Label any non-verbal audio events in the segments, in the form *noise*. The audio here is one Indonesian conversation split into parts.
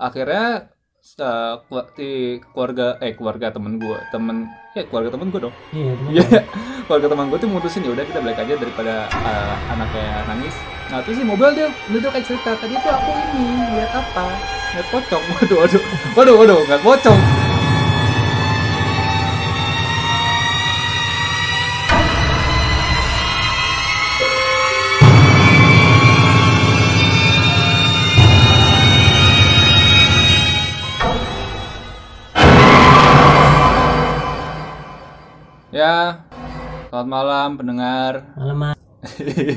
akhirnya uh, di keluarga eh keluarga temen gue temen ya keluarga temen gue dong Iya, teman. Iya, *laughs* keluarga teman gue tuh mutusin ya udah kita balik aja daripada uh, anaknya nangis. Nah terus di mobil dia dia tuh kayak cerita tadi tuh aku ini lihat apa? Lihat pocong. *laughs* Waduh waduh waduh waduh nggak pocong. Selamat malam pendengar. Malam Mas.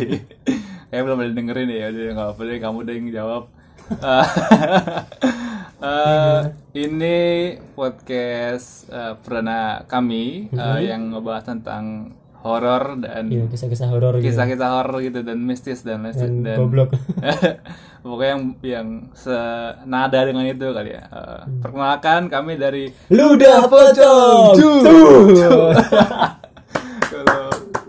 *laughs* Kayak belum ada dengerin ya, jadi nggak apa deh kamu deh yang jawab. *laughs* Eh, eh, ini podcast eh, perdana kami eh, yang ngebahas tentang horor dan Iya, kisah-kisah horor gitu. kisah-kisah horor gitu dan mistis dan Dan dan goblok. *laughs* pokoknya yang yang senada dengan itu kali ya. Eh, perkenalkan kami dari Ludah pocong.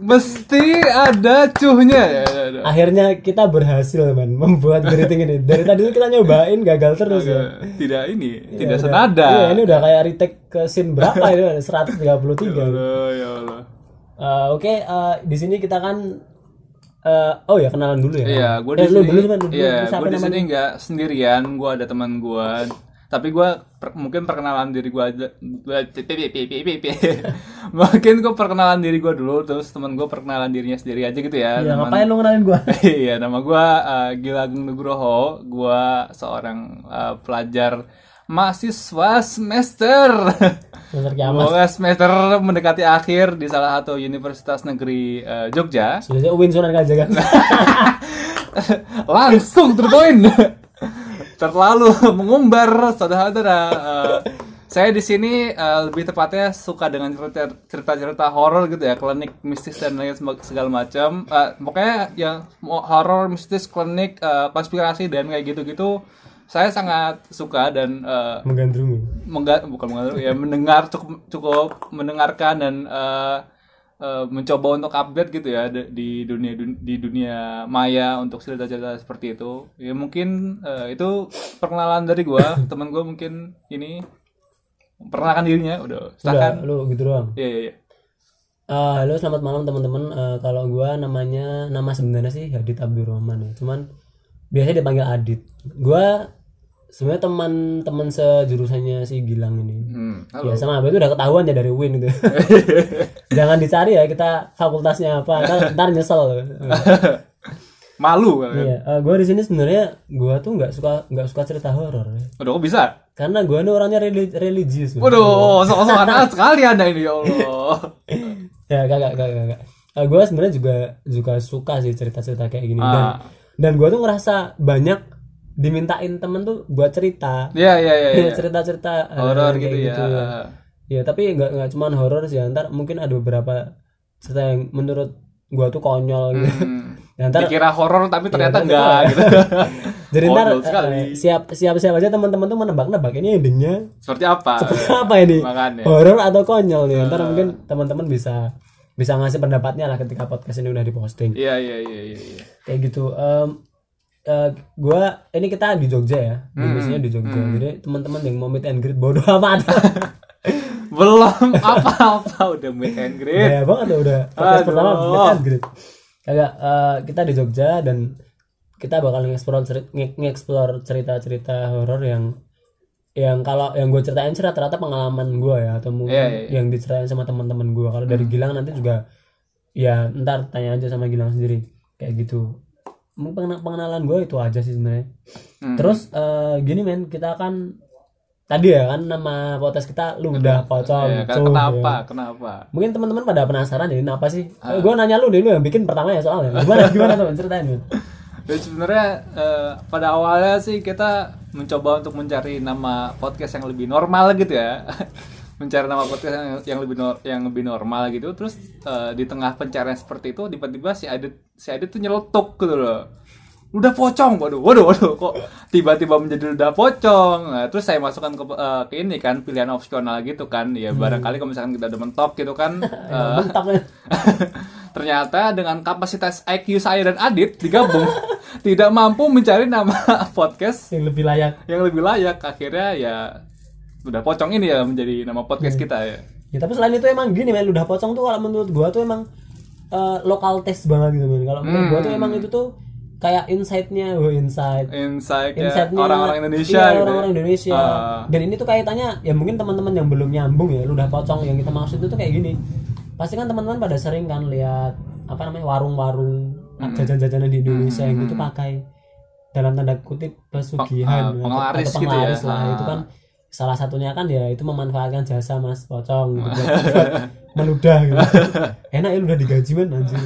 Mesti ada cuhnya ya. ya, ya. Akhirnya kita berhasil man membuat greeting ini. Dari tadi kita nyobain gagal terus ya. Tidak ini, Ya tidak udah. senada. Iya, ini udah kayak retake ke scene berapa itu? 133. Aduh, ya Allah. Eh, Oke, eh, di sini kita kan eh, oh ya kenalan dulu ya. Iya, gue di sini. Iya, gue di sini nggak sendirian. Gue ada teman gue. Tapi gue mungkin perkenalan diri gue aja. *laughs* mungkin gue perkenalan diri gue dulu, terus teman gue perkenalan dirinya sendiri aja gitu ya. Iya, Teman- ngapain lu kenalin gua? *laughs* iya, nama gue Gila Agung Nugroho. Gue seorang eh, pelajar mahasiswa semester. *laughs* Semester semester mendekati akhir di salah satu universitas negeri eh, Jogja. Sudah Uin Sunan Kalijaga. Langsung terpoin. Terlalu *laughs* mengumbar saudara-saudara. Eh, saya di sini eh, lebih tepatnya suka dengan cerita- cerita-cerita horor gitu ya, klinik mistis dan lain segala macam. Eh, pokoknya yang horor, mistis, klinik, eh, konspirasi dan kayak gitu-gitu saya sangat suka dan eh, Menggandrungi. mengga- bukan mengatur ya mendengar cukup cukup mendengarkan dan eh, eh, mencoba untuk update gitu ya di- dunia dun- di dunia maya untuk cerita-cerita seperti itu ya mungkin eh, itu perkenalan dari gua *laughs* teman gua mungkin ini perkenalkan dirinya udah Udah, silakan lu gitu doang. iya iya iya Eh, halo selamat malam teman-teman. Eh, kalau gua namanya nama sebenarnya sih Hadit Abdurrahman ya. Cuman biasanya dipanggil Adit. Gua sebenarnya teman-teman sejurusannya si Gilang ini. hmm, halo Ya sama itu udah ketahuan ya dari Win gitu. *laughs* Jangan dicari ya kita fakultasnya apa. Ntar, ntar nyesel. *laughs* malu kan Iya, eh, gua di sini sebenarnya gua tuh nggak suka nggak suka cerita horor ya. udah kok bisa Karena gua ini orangnya reli- religius. Waduh sok-sokan *laughs* sekali anda ini ya Allah ya kagak kagak kagak uh, gue sebenarnya juga juga suka sih cerita-cerita kayak gini dan Ah. dan gue tuh ngerasa banyak dimintain temen tuh buat cerita. Iya iya iya iya. cerita-cerita uh, horor kayak gitu ya. ya tapi nggak nggak cuman horor sih. Ntar mungkin ada beberapa cerita yang menurut gue tuh konyol gitu. Hmm. *laughs* ya, ntar dikira horor tapi ternyata tapi enggak kok- gitu. *laughs* Jadi ntar uh, siap siap siap aja teman-teman tuh menebak-nebak ini endingnya. Seperti apa? Apa ini? Makanya. Horor atau konyol nih ntar Ah. mungkin teman-teman bisa bisa ngasih pendapatnya lah ketika podcast ini udah diposting. Iya iya iya iya iya. kayak gitu. Em, eh, gua ini kita di Jogja ya Hmm, biasanya di Jogja. Jadi teman-teman yang mau meet and greet bodoh *laughs* amat. *laughs* Belum apa-apa udah meet and greet. Ya banget udah. Podcast Aduh. pertama meet and greet. Kagak eh, kita di Jogja dan kita bakal nge-explore ceri- nge- nge-explore cerita-cerita horor yang yang kalau yang gue ceritain sih rata-rata pengalaman gue ya atau mungkin Iya, iya, iya. yang diceritain sama teman-teman gue kalau dari Gilang nanti juga ya ntar tanya aja sama Gilang sendiri. Kayak gitu pengenalan gue itu aja sih sebenarnya Hmm. terus eh, gini men kita kan tadi ya kan nama podcast kita lu udah pocong Ya, kan, cuh, kenapa ya. kenapa mungkin teman-teman pada penasaran ya ini apa sih Ah. gue nanya lu deh lu yang bikin pertama ya soalnya gimana *laughs* gimana teman ceritain men Dan sebenarnya eh, pada awalnya sih kita mencoba untuk mencari nama podcast yang lebih normal gitu ya. *laughs* mencari nama podcast yang, yang lebih nor- yang lebih normal gitu. Terus eh, di tengah pencarian seperti itu tiba-tiba si Adit si Adit tuh nyeletuk gitu loh. ludah pocong waduh waduh waduh kok tiba-tiba menjadi ludah pocong nah, terus saya masukkan ke, eh, ke ini kan pilihan opsional gitu kan ya barangkali kalau misalkan kita udah mentok gitu kan *laughs* ya. *laughs* ternyata dengan kapasitas IQ saya dan Adit digabung *laughs* tidak mampu mencari nama podcast yang lebih layak yang lebih layak akhirnya ya udah pocong ini ya menjadi nama podcast kita ya ya tapi selain itu emang gini men ludah pocong tuh kalau menurut gua tuh emang eh, lokal taste banget gitu men kalau menurut gua tuh Hmm. emang itu tuh kayak insight-nya oh insight insight ya Insight-nya orang-orang Indonesia iya, gitu ya. orang-orang Indonesia Ah. dan ini tuh kaitannya ya mungkin teman-teman yang belum nyambung ya ludah pocong yang kita maksud itu tuh kayak gini pasti kan teman-teman pada sering kan lihat apa namanya warung-warung jajan-jajanan di Indonesia yang itu pakai dalam tanda kutip pesugihan atau- penglaris atau gitu ya. lah Ah. itu kan salah satunya kan ya itu memanfaatkan jasa mas pocong gitu, buat, buat meludah gitu. Enak ya udah digaji man anjing.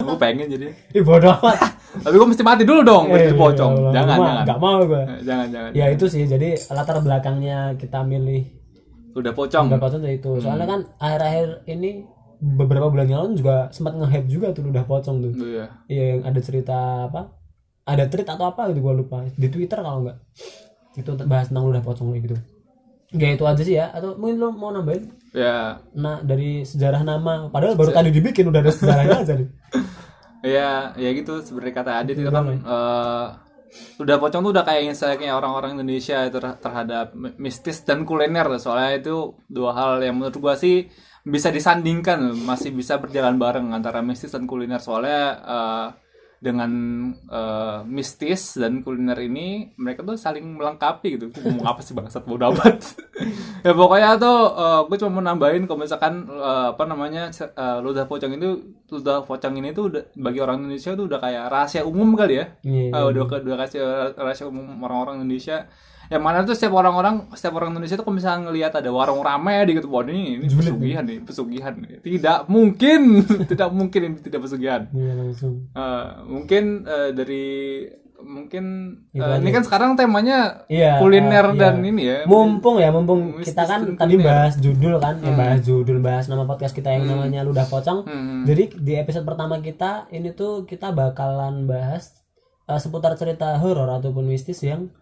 Gue pengen jadi. Ih bodoh amat. Tapi gue mesti mati dulu dong Eh, jadi pocong. Iya, jangan gua jangan. nggak mau gua. Eh, jangan jangan ya itu sih. Jadi latar belakangnya kita milih udah pocong. Ludah pocong itu. Soalnya kan akhir-akhir ini beberapa bulan yang lalu juga sempat nge-hype juga tuh ludah pocong tuh. Iya. Iya yang ada cerita apa? Ada tweet atau apa gitu gua lupa. Di twitter kalau enggak itu bahas tentang ludah pocong gitu ya itu aja sih ya. Atau mungkin lo mau nambahin? Ya. Nah dari sejarah nama. Padahal baru tadi dibikin udah ada sejarahnya aja nih. *laughs* Ya ya gitu seperti kata Adit itu kan eh, udah pocong tuh udah kayak insightnya orang-orang Indonesia itu ter- terhadap mi- mistis dan kuliner. Soalnya itu dua hal yang menurut gua sih bisa disandingkan masih bisa berjalan bareng antara mistis dan kuliner. Soalnya eh, dengan eh, mistis dan kuliner ini mereka tuh saling melengkapi gitu. Ngomong apa sih bangsat? Bodo amat. *laughs* Ya pokoknya tuh gue cuma mau nambahin kalau misalkan eh, apa namanya eh, ludah pocong itu ludah pocong ini tuh udah, bagi orang Indonesia tuh udah kayak rahasia umum kali ya. Iya, Ah, udah ke- udah kasih rahasia umum orang-orang Indonesia yang mana tuh setiap orang-orang setiap orang Indonesia tuh kalau misalnya ngelihat ada warung ramai di gitu wah ini, ini pesugihan nih pesugihan tidak mungkin *laughs* tidak mungkin ini tidak pesugihan iya langsung Eh, mungkin eh, dari mungkin aja. ini kan sekarang temanya Iya, kuliner dan iya. ini ya mumpung ya mumpung Mistis kita kan dan tadi kuliner. bahas judul kan ya bahas judul bahas nama podcast kita yang namanya ludah pocong Hmm. jadi di episode pertama kita ini tuh kita bakalan bahas eh, seputar cerita horor ataupun mistis yang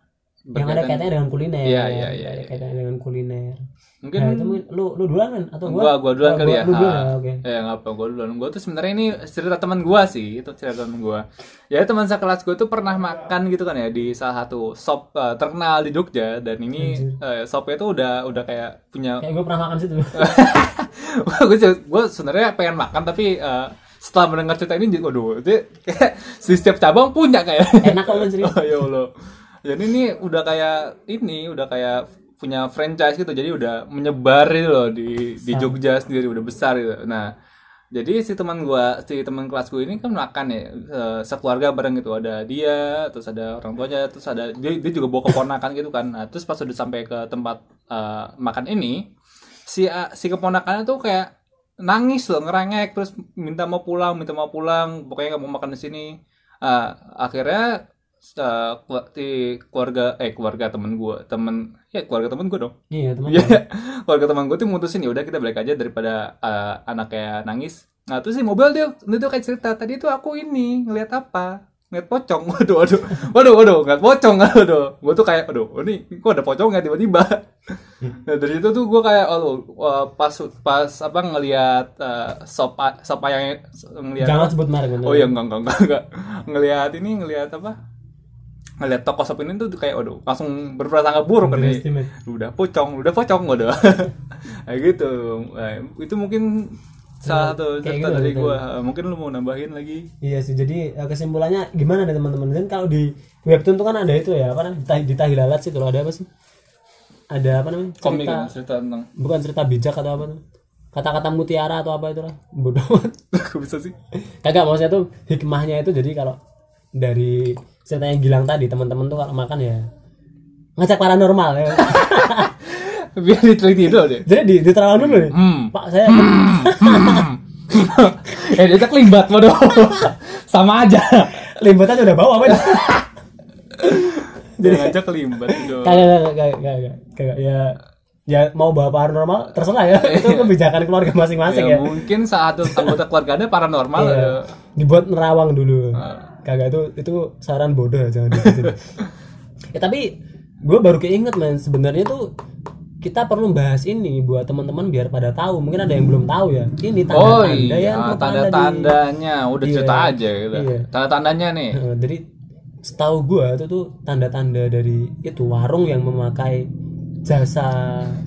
yang ada kaitannya dengan kuliner. Iya, iya, iya, Ada iya. kaitannya dengan kuliner. Mungkin nah itu mungkin lu lu duluan kan atau gua? Gua gua duluan Oh, kali gua- ya. lu duluan Ha. ya oke. Ya nggak apa gua duluan. Gua tuh sebenarnya ini cerita teman gua sih itu cerita teman gua. Ya teman sekelas gua tuh pernah makan gitu kan ya di salah satu shop eh, terkenal di Jogja. Dan ini eh, shopnya tuh udah udah kayak punya kayak gue pernah makan situ. *laughs* Gue gue sebenarnya pengen makan tapi eh, setelah mendengar cerita ini waduh itu kayak *laughs* di setiap cabang punya kayak. Enak men serius *laughs* oh ya Allah jadi ini udah kayak ini udah kayak punya franchise gitu. Jadi udah menyebar itu loh di di Jogja sendiri udah besar gitu. Nah jadi si teman gua si teman kelas gue ini kan makan ya eh, sekeluarga bareng gitu. Ada dia terus ada orang tuanya terus ada dia, dia juga bawa keponakan gitu kan. Nah, terus pas udah sampai ke tempat eh, makan ini si ah, si keponakannya tuh kayak nangis loh ngerengek terus minta mau pulang minta mau pulang pokoknya nggak mau makan di sini. Ah, akhirnya di keluarga eh keluarga temen gue temen ya keluarga temen gue dong iya Iya, *laughs* keluarga teman gue tuh mutusin ya udah kita balik aja daripada eh, anak kayak nangis. Nah terus di mobil dia tuh kayak cerita tadi tuh aku ini ngeliat apa? Ngeliat pocong. *laughs* Waduh, waduh, waduh, waduh, ngeliat pocong. *laughs* Waduh, gue tuh kayak, aduh, ini kok ada pocong nggak tiba-tiba? Nah dari itu tuh gue kayak, oh, wah, pas pas apa ngeliat eh, sop sop ayam ngeliat jangan sebut merek Oh iya enggak enggak enggak, enggak. ngelihat ini ngelihat apa? Ngelihat toko sop ini tuh kayak waduh langsung berprasangka buruk kan. Udah pocong, udah pocong waduh. *laughs* kayak gitu. Nah, itu mungkin salah satu kayak cerita gitu, dari gua. Mungkin lu mau nambahin lagi? Iya sih, jadi eh, kesimpulannya gimana nih teman-teman? Dan kalau di webtoon tuh kan ada itu ya, apa namanya? Di Tahi- Di Tahilalat sih tuh ada apa sih? Ada apa namanya? Komik Cerita, kan cerita tentang bukan cerita bijak atau apa tuh? Kata-kata mutiara atau apa itu lah. Bodoh. *laughs* bisa sih? Kagak maksudnya tuh hikmahnya itu jadi kalau dari ceritanya Gilang tadi teman-teman tuh kalau makan ya ngecek paranormal ya. *laughs* Biar diteliti dulu deh. jadi di diterawang dulu nih. Hmm. Pak saya *laughs* eh dia limbat waduh. *laughs* Sama aja. limbatnya udah bawa apa? Jadi ngajak kelimbat dong. Kagak kagak kagak kagak ya ya mau bawa paranormal terserah ya *laughs* itu kebijakan keluarga masing-masing ya, ya, mungkin saat anggota keluarganya paranormal Iya. ya. dibuat nerawang dulu Ah. kagak itu itu saran bodoh ya jangan diikutin *laughs* ya tapi gue baru keinget men sebenarnya tuh kita perlu bahas ini buat teman-teman biar pada tahu mungkin ada yang belum tahu ya ini Oh tanda-tanda iya, yang tanda-tandanya udah Iya. cerita aja gitu. Iya. Tanda-tandanya nih. Heeh, jadi setahu gua itu tuh tanda-tanda dari itu warung yang memakai jasa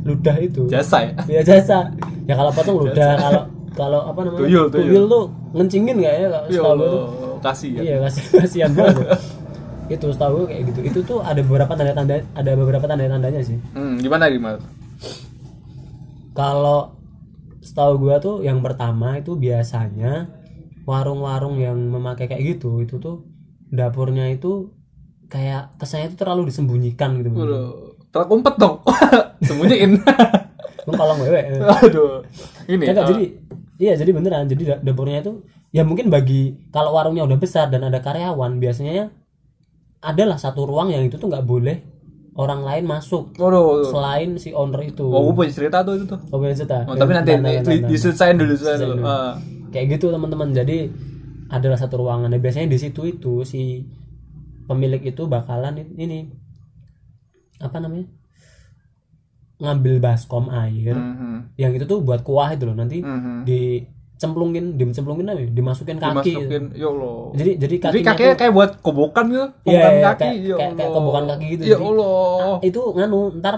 ludah itu. Jasa ya. ya jasa. Ya kalau potong ludah kalau kalau apa namanya? Tuyul, tuyul. tuh ngencingin nggak ya? Kalau Allah, kasih ya. iya kasih *laughs* kasihan banget itu setahu gua kayak gitu. Itu tuh ada beberapa tanda-tanda ada beberapa tanda-tandanya sih. Hmm, gimana gimana? kalau setahu gua tuh yang pertama itu biasanya warung-warung yang memakai kayak gitu itu tuh dapurnya itu kayak kesannya itu terlalu disembunyikan gitu Waduh, terkumpet dong. *laughs* Sembunyiin. *laughs* Lu kalau ngewe. Aduh. Ini. Kagak, eh, jadi iya jadi beneran jadi da- dapurnya itu ya mungkin bagi kalau warungnya udah besar dan ada karyawan biasanya ya adalah satu ruang yang itu tuh nggak boleh orang lain masuk Waduh. selain si owner itu Oh, gue punya cerita tuh itu tuh. Oh, boleh cerita? Oh, tapi Eh, nanti di- bentar. diselesain dulu, dulu. Ah. kayak gitu teman-teman jadi adalah satu ruangan dan biasanya di situ itu si pemilik itu bakalan ini apa namanya ngambil baskom air Mhm. yang itu tuh buat kuah itu loh nanti Mhm. dicemplungin dimcemplungin apa ya? dimasukin kaki Dimasukin, ya Allah. jadi jadi Jadi kakinya kakinya tuh- kayak buat kobokan gitu, Iya, kobokan iya, kaki. kayak- ya kayak- kayak kobokan kaki gitu. Ya Jadi- Allah. itu nganu ntar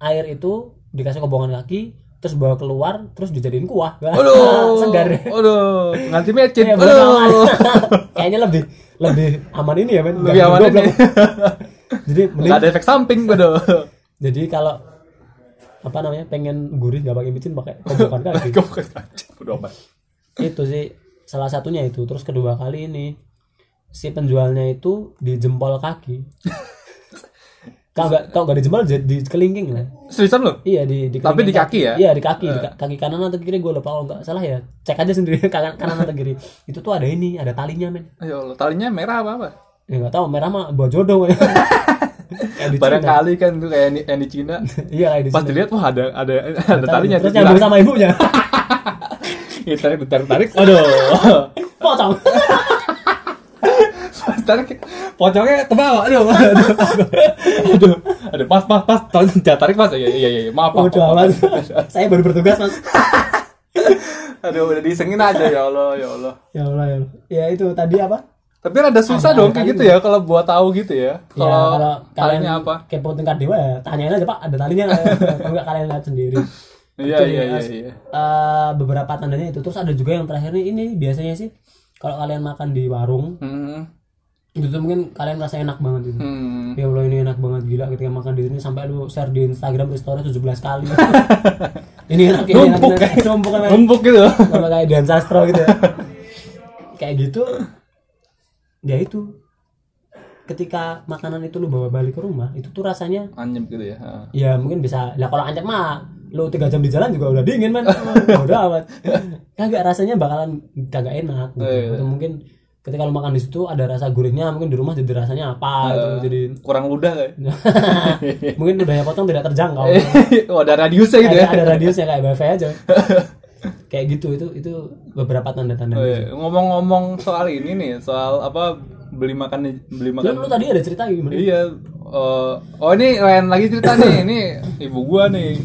air itu dikasih kobokan kaki terus bawa keluar terus dijadiin kuah *laughs* Aduh. segar Aduh, nganti mecin. Iya. Aduh. *laughs* kayaknya lebih lebih aman ini ya men Lebih aman ini. *laughs* jadi mending ada efek samping aduh. *laughs* jadi kalau apa namanya pengen gurih gak pakai micin pakai kobokan *laughs* kaki Kobokan kaki. Itu sih salah satunya itu terus kedua kali ini si penjualnya itu di jempol kaki *laughs* kalau nggak kalau nggak di jempol jadi di kelingking lah Seriusan lo? iya di, di Tapi di kaki ya? iya di kaki di ka- kaki kanan atau kiri gue lupa kalau nggak salah ya cek aja sendiri kanan kanan atau kiri itu tuh ada ini ada talinya men Allah, talinya merah apa apa? Ya nggak tahu merah mah buat jodoh *laughs* Cina. Barangkali kan tuh kayak yang di Cina. iya di Pas dilihat wah ada ada ada talinya terus nyambung sama ibunya *laughs* Ya, tarik tarik tarik. Aduh. *laughs* pocong Pas tarik pocongnya ke bawah. Aduh. Aduh. Aduh. Aduh, pas pas pas. Jangan tarik Mas. Iya iya iya. Maaf. maaf, saya baru bertugas mas Aduh, udah disengin aja ya Allah, ya Allah. ya Allah ya Allah. ya itu tadi apa Tapi rada susah Ada dong kayak gitu ya kalau buat tahu gitu ya. ya kalau Kalau kalian apa? kepo tingkat dewa ya tanyain aja pak ada talinya ya? *laughs* kalau nggak kalian lihat sendiri Iya iya ya, iya iya. eh, beberapa tandanya itu terus ada juga yang terakhir nih ini biasanya sih kalau kalian makan di warung Hmm. itu tuh mungkin kalian merasa enak banget itu Hmm. ya Allah ini enak banget gila ketika makan di sini sampai lu share di Instagram di story 17 kali *laughs* ini enak ini enak, Numpuk, enak. numpuk kan Numpuk gitu. sama kayak dan sastro gitu ya. *laughs* kayak gitu ya itu ketika makanan itu lu bawa balik ke rumah itu tuh rasanya Anyep gitu ya. Ha. ya mungkin bisa lah kalau ancam mah lu tiga jam di jalan juga udah dingin man *laughs* udah amat kagak rasanya bakalan kagak enak gitu. Iya. Atau mungkin ketika lu makan di situ ada rasa gurihnya mungkin di rumah jadi rasanya apa gitu jadi Kurang ludah kayak. *laughs* mungkin udahnya potong tidak terjangkau *laughs* oh, ada radiusnya gitu ada, ya. ada radiusnya kayak wifi aja kayak gitu itu itu beberapa tanda-tanda Oh, iya. Ngomong-ngomong soal ini nih, soal apa beli makan beli Lu, makan. lu tadi ada cerita gimana? Iya. eh, oh ini lain lagi cerita nih. Ini ibu gua nih.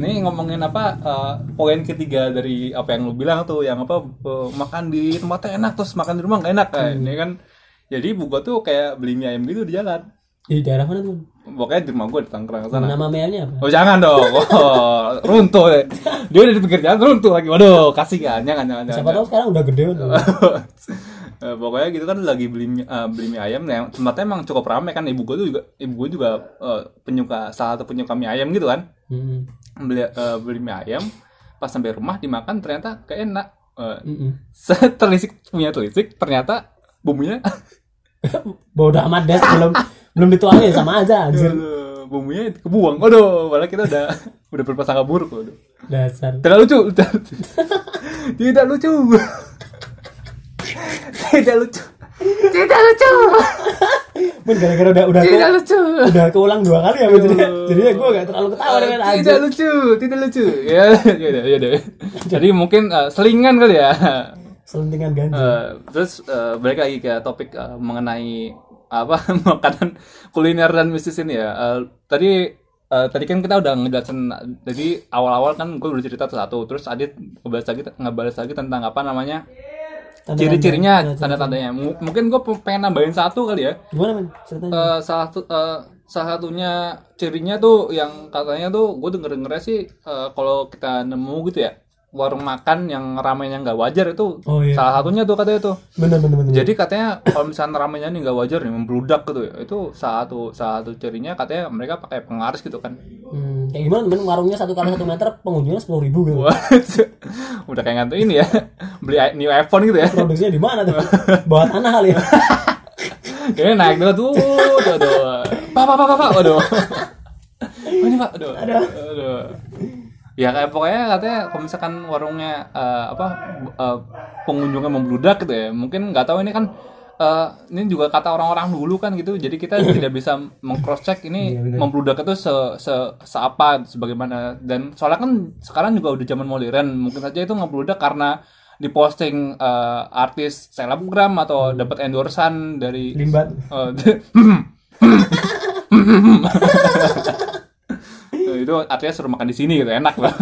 Ini ngomongin apa eh, poin ketiga dari apa yang lu bilang tuh, yang apa eh, makan di tempatnya enak terus makan di rumah nggak enak kayak ini kan. Jadi ibu gua tuh kayak beli mie ayam gitu di jalan. Di daerah mana tuh? Pokoknya di rumah gua di Tangerang sana. Nama mealnya apa? Oh jangan dong, *laughs* oh, runtuh deh. Dia udah di pinggir jalan runtuh lagi. Waduh, kasih kan, jangan jangan jangan. Siapa tahu sekarang udah gede kan? *laughs* Eh, pokoknya gitu kan lagi beli eh, beli mie ayam yang tempatnya emang cukup ramai kan ibu gue tuh juga ibu gue juga eh, penyuka salah satu penyuka mie ayam gitu kan Hmm. beli eh, beli mie ayam pas sampai rumah dimakan ternyata kayak enak Eh, Mm-mm. *laughs* telisik punya telisik ternyata bumbunya Bodoh amat des belum belum dituangin sama *laughs* aja anjir. bumbunya kebuang waduh padahal kita udah udah berprasangka buruk waduh Dasar. *laughs* tidak lucu tidak lucu tidak lucu tidak lucu Pun gara-gara udah udah Tidak ke- lucu. udah keulang dua kali ya jadi jadi gue gak terlalu ketawa dengan aja Tidak lucu, tidak lucu. Ya, ya udah, ya udah. Jadi mungkin eh, selingan kali ya. selentingan ganja Eh, terus eh, balik lagi ke topik eh, mengenai apa *laughs* makanan kuliner dan mistis ini ya. Eh, tadi eh, tadi kan kita udah ngejelasin jadi awal-awal kan gue udah cerita satu terus Adit ngebahas lagi ngebahas lagi tentang apa namanya ciri-cirinya tanda-tandanya. M- mungkin gue pengen nambahin satu kali ya. Gimana men ceritanya. Eh, salah satu eh, salah satunya cirinya tuh yang katanya tuh gue denger dengernya sih eh, kalau kita nemu gitu ya warung makan yang ramainya nggak wajar itu oh iya. salah satunya tuh katanya tuh. Bener bener bener jadi katanya kalau misalnya ramainya nih nggak wajar nih membludak gitu ya itu salah satu salah satu cirinya katanya mereka pakai pengaris gitu kan. Hmm, kayak gimana? Men warungnya satu kali satu meter pengunjungnya sepuluh ribu gitu. *laughs* Udah kayak ngantuk ini ya beli new iPhone gitu ya. *laughs* Produksinya di mana tuh? Bawah tanah kali ya. *laughs* Kayaknya naik dulu tuh, tuh, tuh. Pak, pak, pak, pak, waduh. Oh, ini pak, aduh, aduh. Ya kayak pokoknya katanya kalau misalkan warungnya eh, apa eh, pengunjungnya membludak gitu ya, mungkin nggak tahu ini kan eh, ini juga kata orang-orang dulu kan gitu, jadi kita *laughs* tidak bisa mengcross check ini membludak itu se, se, seapa sebagaimana. Dan soalnya kan sekarang juga udah zaman modern, mungkin saja itu ngebludak karena diposting eh, artis selebgram atau dapat endorsan dari limbat. Eh, *laughs* *laughs* itu artinya suruh makan di sini gitu enak lah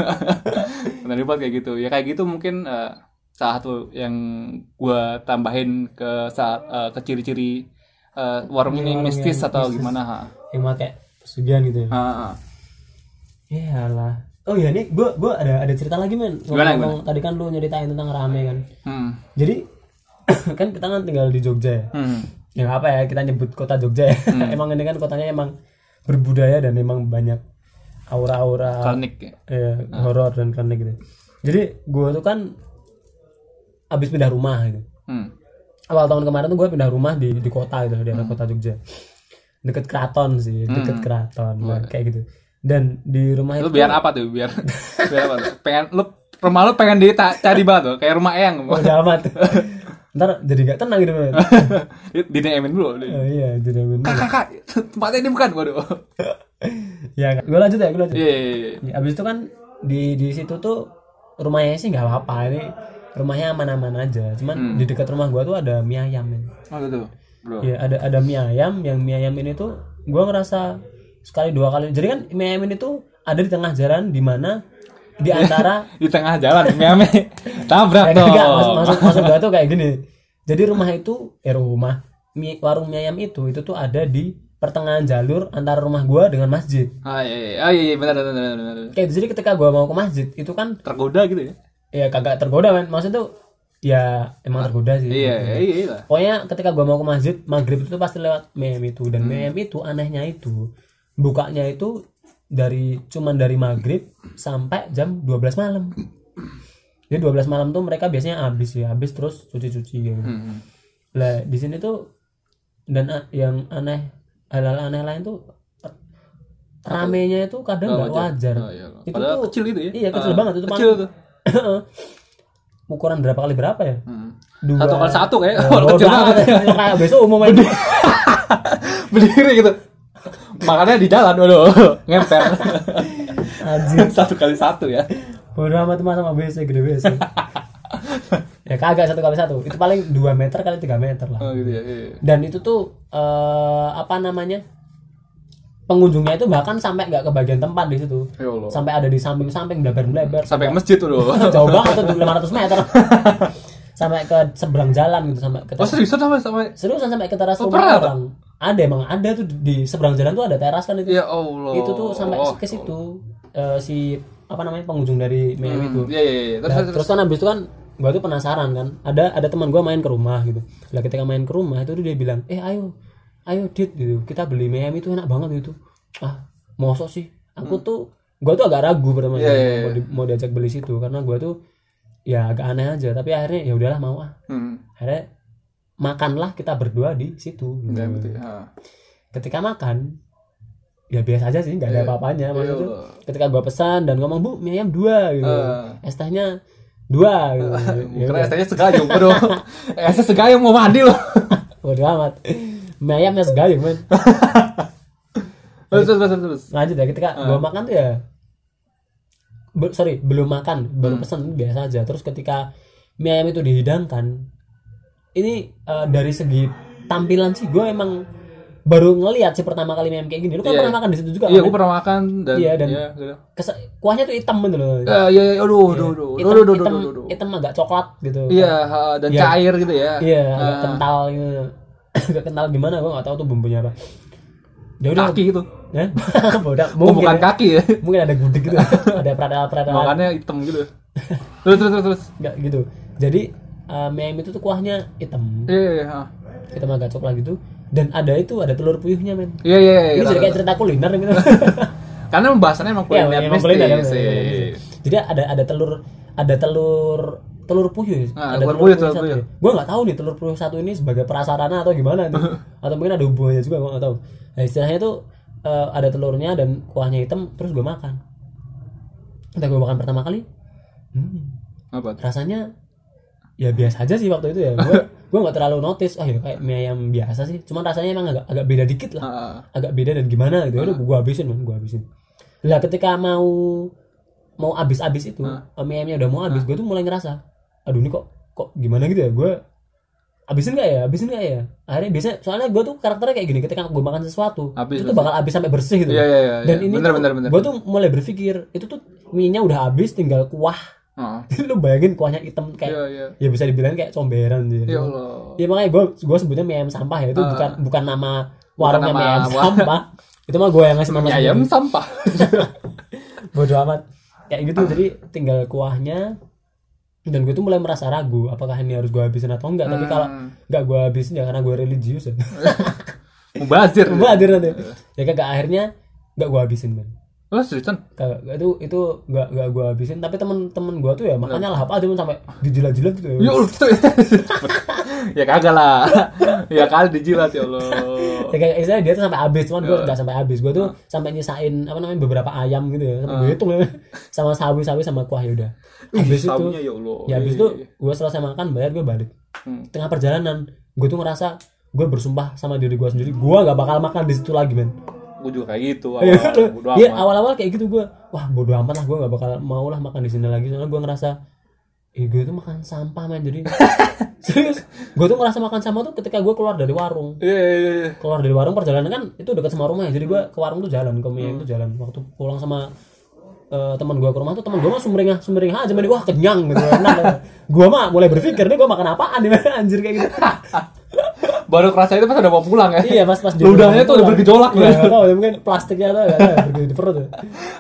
*laughs* Benar buat kayak gitu ya kayak gitu mungkin eh, salah satu yang gua tambahin ke saat eh, ke ciri-ciri eh, warung ini warung mistis atau mistis. gimana ha? yang pakai pesugihan gitu ya ha. Iyalah. Oh iya nih, gua gua ada ada cerita lagi men. Gimana, Ngomong- Tadi kan lu nyeritain tentang rame kan. Hmm. Jadi *coughs* kan kita kan tinggal di Jogja ya. Hmm. Ya apa ya kita nyebut kota Jogja ya. *laughs* emang ini kan kotanya emang berbudaya dan emang banyak aura-aura Klinik ya. eh, horor dan klinik gitu. Jadi gua tuh kan abis pindah rumah gitu. Hmm. Awal tahun kemarin tuh gue pindah rumah di di kota gitu, di daerah kota Jogja. Deket keraton sih, deket keraton nah, kayak gitu. Dan di rumah Lu itu biar apa tuh? Biar biar apa tuh? Pengen lu rumah lu pengen dicari banget tuh, kayak rumah Eyang. udah amat. *laughs* Ntar jadi gak tenang gitu di DM-in dulu. Oh, iya, jadi men. Kak, kak, kak, tempatnya ini bukan, waduh. *laughs* ya, gue lanjut ya, gue lanjut. Iya, iya. Ya, abis itu kan di di situ tuh rumahnya sih nggak apa-apa ini rumahnya aman-aman aja. Cuman di dekat rumah gua tuh ada mie ayam men. Oh gitu, bro. Ya ada ada mie ayam yang mie ayam ini tuh gua ngerasa sekali dua kali. Jadi kan mie ayam ini tuh ada di tengah jalan di mana di *laughs* antara Di tengah jalan, meme. Tabrak *laughs* Eh, dong. enggak, maksud, maksud, maksud gua tuh kayak gini. Jadi rumah itu, eh rumah, mie, warung mie ayam itu, itu tuh ada di pertengahan jalur antara rumah gua dengan masjid. Ah iya, iya, oh, iya, iya benar, benar, benar, benar. Kayak jadi ketika gua mau ke masjid, itu kan Tergoda gitu ya? ya kagak tergoda men. Maksudnya tuh ya emang tergoda sih. Iya, iya, iya, iya. Pokoknya ketika gua mau ke masjid, maghrib itu pasti lewat ayam itu dan mie ayam itu anehnya itu bukanya itu dari cuman dari maghrib sampai jam 12 malam. Jadi 12 malam tuh mereka biasanya habis ya, habis terus cuci-cuci gitu. Hmm. Lah di sini tuh dan a- yang aneh hal-hal aneh lain tuh ramenya itu kadang nggak wajar. Oh, iya. Itu Padahal tuh kecil gitu ya? Iya kecil Ah, banget itu Kecil tuh. *laughs* ukuran berapa kali berapa ya? Hmm. Dua. Satu kali satu kayak, oh, kecil banget. amat. kayak besok umum aja. *laughs* Berdiri gitu. Makannya di jalan, waduh. *laughs* Ngemper. Satu kali satu ya. Bodoh amat mah sama BC gede BC. Ya kagak satu kali satu. Itu paling 2 meter kali 3 meter lah. Oh gitu ya. iya. Dan itu tuh eh, apa namanya? Pengunjungnya itu bahkan sampai nggak ke bagian tempat di situ. Ya Allah. Sampai ada di samping-samping bleber-bleber. Sampai ke masjid tuh loh. *laughs* Jauh banget tuh 500 meter. *laughs* sampai ke seberang jalan gitu sampai ke Oh seriusan sampai sampai seriusan sampai ke teras Oh, rumah orang. Ada emang ada tuh di seberang jalan tuh ada teras kan itu. Ya Allah. Itu tuh sampai ke situ eh, si apa namanya pengunjung dari Miami itu. Iya iya iya. Terus Nah, terus kan habis itu kan gua tuh penasaran kan. Ada ada teman gua main ke rumah gitu. Lah ketika main ke rumah itu dia bilang, "Eh ayo, ayo Dit gitu. Kita beli Miami itu enak banget gitu." Ah, mosok sih. Aku tuh gua tuh agak ragu pertama Hmm. Iya, iya, iya. mau, di- mau diajak beli situ karena gua tuh ya agak aneh aja, tapi akhirnya ya udahlah mau ah. Hmm. Akhirnya makanlah kita berdua di situ. gitu. Ya, betul. Ah. Ketika makan ya biasa aja sih, nggak ada Iya. apa-apanya. Maksudnya Iya. tuh ketika gua pesan dan ngomong bu mie ayam dua gitu, Ah. es tehnya dua *laughs* gitu. ya Karena udah. esnya segayung, aduh. *laughs* Esnya segayung mau mandi loh. *laughs* Bodo amat. ayamnya segayung men Terus terus terus terus. lanjut ya ketika gua makan tuh ya be- sorry belum makan baru Hmm. pesan biasa aja terus ketika mie ayam itu dihidangkan ini eh, dari segi tampilan sih gue emang baru ngelihat sih pertama kali mie ayam kayak gini lu kan Iya. pernah makan di situ juga Iya, kan? gue pernah makan dan Iya, dan- iya, gitu. Kuahnya tuh hitam gitu loh Eh, iya, iya, aduh, aduh, aduh, hitam, aduh, aduh, hitam, aduh, aduh. hitam agak coklat gitu Iya, ha, dan Iya. cair gitu ya. iya agak Ah, kental gitu *coughs* agak kental gimana gue nggak tahu tuh bumbunya apa ya udah Kaki gitu. ya *laughs* bodoh Oh, mungkin bukan ya. kaki ya. mungkin ada gudik gitu *laughs* ada pradal Makannya hitam gitu. Terus terus terus terus. nggak gitu jadi uh, mie ayam itu tuh kuahnya hitam Iya, iya, iya. Ha. hitam agak coklat gitu dan ada itu ada telur puyuhnya men Iya, iya, iya. ini tahu, jadi kayak cerita kuliner gitu *laughs* Karena pembahasannya emang Iya, kuliner mistis. memang kuliner. Iya. jadi ada ada telur ada telur telur puyuh Ah, ada telur puyuh, telur satu puyuh. ya. gue nggak tahu nih telur puyuh satu ini sebagai prasarana atau gimana itu *laughs* atau mungkin ada hubungannya juga gue nggak tahu nah, istilahnya tuh eh, ada telurnya dan kuahnya hitam terus gue makan Ketika gue makan pertama kali hmm, Apa? tuh? rasanya ya biasa aja sih waktu itu ya. Gue *laughs* gue nggak terlalu notice oh ya kayak mie ayam biasa sih. Cuman rasanya emang agak agak beda dikit lah. Ah, agak beda dan gimana gitu. Udah gue habisin man gue habisin. Lah ketika mau mau abis-abis itu mie ayamnya udah mau habis gue tuh mulai ngerasa aduh ini kok kok gimana gitu ya? Gue habisin gak ya? Habisin gak ya? Akhirnya biasanya soalnya gue tuh karakternya kayak gini ketika gue makan sesuatu Habis, itu tuh bakal habis sampai bersih gitu. Iya, iya, iya, dan iya. ini Bener, tuh, bener, bener. gue tuh mulai berpikir itu tuh mie nya udah habis tinggal kuah ah. *laughs* lu bayangin kuahnya hitam kayak Iya, iya. ya bisa dibilang kayak comberan gitu. Ya Allah. Ya makanya gue gue sebutnya mie ayam sampah ya itu bukan bukan nama warungnya mie ayam sampah. *laughs* itu mah gue yang ngasih nama Mie ayam sampah. *laughs* Bodoh amat. Kayak gitu jadi tinggal kuahnya dan gue tuh mulai merasa ragu apakah ini harus gue habisin atau enggak tapi kalau Hmm. enggak gue habisin ya karena gue religius ya Mubazir. gue hadir nanti ya kagak akhirnya enggak gue habisin man Oh, seriusan? kagak itu itu enggak enggak gue habisin. Tapi temen-temen gue tuh ya makannya lah apa cuma sampai dijilat-jilat gitu Ya Allah. *laughs* ya kagak lah. *laughs* ya kali dijilat ya Allah. ya kayak istilahnya dia tuh sampai habis cuman gue nggak sampai habis. Gue tuh sampai nyisain apa namanya beberapa ayam gitu ya. Sampai gue hitung ya. *laughs* Sama sawi sawi sama kuah ya udah. Habis itu ya Allah. ya habis itu gue selesai makan bayar gue balik. Hmm. tengah perjalanan gue tuh ngerasa gue bersumpah sama diri gue sendiri. Gue gak bakal makan di situ lagi men Gue juga kayak gitu. Awal. Iya, amat. awal-awal kayak gitu gue wah bodo amat lah gue gak bakal mau lah makan di sini lagi soalnya gue ngerasa eh gue tuh makan sampah men jadi *laughs* serius gue tuh ngerasa makan sampah tuh ketika gue keluar dari warung Iya, iya, iya. keluar dari warung perjalanan kan itu dekat sama rumah ya jadi gua ke warung tuh jalan ke mie Hmm. itu jalan waktu pulang sama eh, teman gua ke rumah tuh teman gua mah sumringah sumringah aja mah wah kenyang gitu enak *laughs* gua mah mulai berpikir nih gua makan apaan nih anjir kayak gitu *laughs* Baru kerasa itu pas udah mau pulang ya. iya pas pas Ludahnya tuh udah bergejolak iya ya. nggak tahu ya mungkin plastiknya tuh nggak tahu bergejolak di perut tuh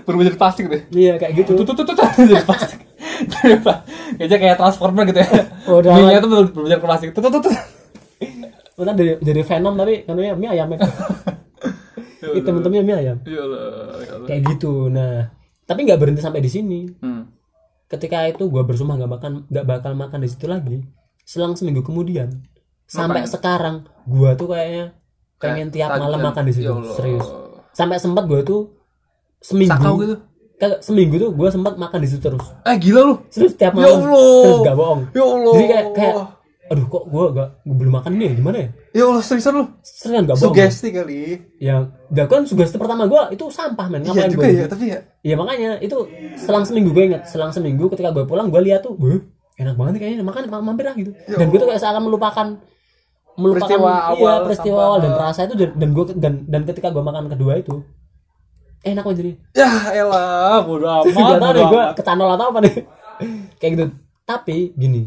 Berubah jadi plastik deh. iya kayak gitu Tuh tuh tuh tuh jadi plastik. *laughs* Kayaknya kayak transformer gitu ya. Udah Mie tuh berubah jadi plastik. Tuh tuh tuh. tuh. Udah dari jadi venom tapi kan *laughs* *laughs* ya mie ayam itu hitam-hitamnya mie ayam Ya ya kayak gitu nah tapi nggak berhenti sampai di sini Hmm. ketika itu gue bersumpah nggak makan nggak bakal makan di situ lagi selang seminggu kemudian sampai sekarang gue tuh kayaknya pengen tiap tadi malam kan, makan di situ ya serius sampai sempat gue tuh seminggu Sakau gitu. kagak seminggu tuh gue sempat makan di situ terus Eh gila lu. terus tiap Ya malam Allah. terus gak bohong Ya Allah. jadi kayak kayak aduh kok gue gak gua belum makan ini ya gimana ya Ya Allah seriusan lu. serius gak bohong Sugesti kali. ya gak kan sugesti pertama gue itu sampah men Iya ngapain juga gue ya, tapi ya. Iya makanya itu selang seminggu gue inget selang seminggu ketika gue pulang gue lihat tuh, "Wah, enak banget nih kayaknya makan ma- mampir lah gitu. Dan gue tuh kayak seakan melupakan melupakan Peristiwa iya, awal peristiwa sampai- awal dan rasa itu dan, dan gue dan dan ketika gue makan kedua itu enak banget jadi. Ya elah, bodo *laughs* amat. Deh gue amat. kecanol atau apa nih. *laughs* kayak gitu. Tapi gini,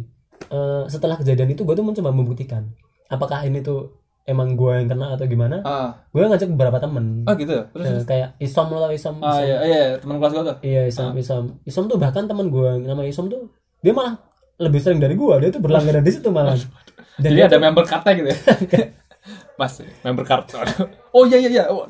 eh, setelah kejadian itu gue tuh mencoba membuktikan apakah ini tuh emang gue yang kena atau gimana. Ah, Gue ngajak beberapa temen oh gitu. Terus Eh, kayak Isom lo tau Isom, ah Isom. iya iya teman kelas gua tuh. Iya Isom, Isom, Isom tuh bahkan teman gue nama Isom tuh dia malah lebih sering dari gue, dia tuh berlangganan di situ malah. *laughs* Dan Jadi dia ada member cardnya gitu ya. *laughs* Mas, member card. Oh iya iya iya. Oh,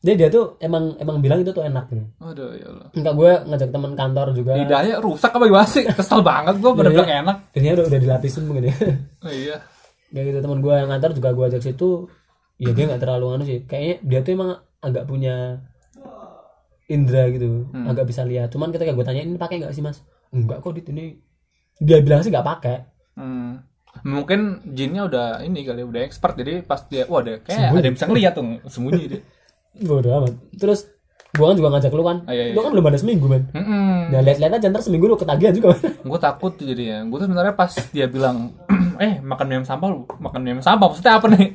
dia dia tuh emang emang bilang itu tuh enak gitu. Aduh ya Allah. Enggak gue ngajak teman kantor juga. Lidahnya rusak apa gimana sih? Kesel banget gua pada Iya. bilang enak. Dia udah udah dilapisin mungkin ya. Oh, iya. Kayak gitu teman gue yang kantor juga gue ajak situ. Ya dia nggak terlalu anu sih. Kayaknya dia tuh emang agak punya indra gitu, Hmm. agak bisa lihat. Cuman ketika gue tanya ini pakai nggak sih mas? Enggak kok di ini. Dia bilang sih nggak pakai. Hmm. Mungkin jinnya udah ini kali udah expert jadi pas dia wah ada kayak ada yang bisa ngeliat tuh sembunyi dia Bodoh amat. Terus gua kan juga ngajak lu kan. Ah, iya, iya. Lu kan belum ada seminggu, man. Mm-mm. Nah, lihat-lihat aja ntar seminggu lu ketagihan juga. *laughs* Gue takut tuh jadinya gue tuh sebenarnya pas dia bilang *clears throat* eh makan mie ayam sampah lu makan mie ayam sampah maksudnya apa nih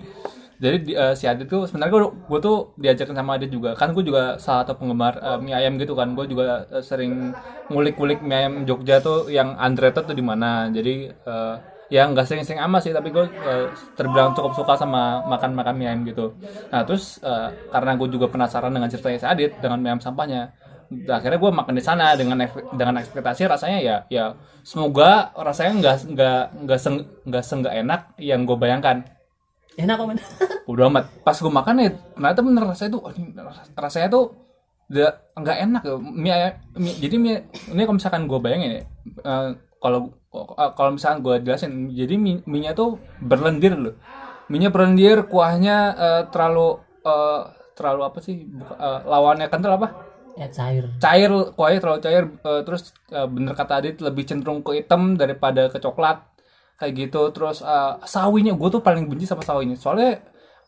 jadi di- eh, si Adit tuh sebenarnya gue gue tuh diajakin sama Adit juga kan gue juga salah satu penggemar eh, mie ayam gitu kan gue juga eh, sering ngulik-ngulik mie ayam Jogja tuh yang underrated tuh di mana jadi eh, ya nggak sering-sering amat sih tapi gue eh, terbilang cukup suka sama makan-makan mie ayam gitu. Nah terus eh, karena gue juga penasaran dengan ceritanya si Adit dengan mie ayam sampahnya akhirnya gue makan di sana dengan dengan ekspektasi rasanya ya ya semoga rasanya nggak nggak nggak seng nggak senggak enak yang gue bayangkan. Enak kok, man. udah amat. Pas gue makan ya ternyata bener rasanya tuh rasanya tuh nggak enak. Mie, ayam- mie- jadi mie ini kalau misalkan gue bayangin ya eh, kalau eh, kalau misalkan gue jelasin jadi mie nya tuh berlendir loh. Mie nya berlendir kuahnya eh, terlalu eh, terlalu apa sih Buka- eh, lawannya kental apa? Ya cair. cair kuahnya terlalu cair eh, terus eh, bener kata Adit lebih cenderung ke hitam daripada ke coklat kayak gitu. Terus eh, sawinya gue tuh paling benci sama sawinya. Soalnya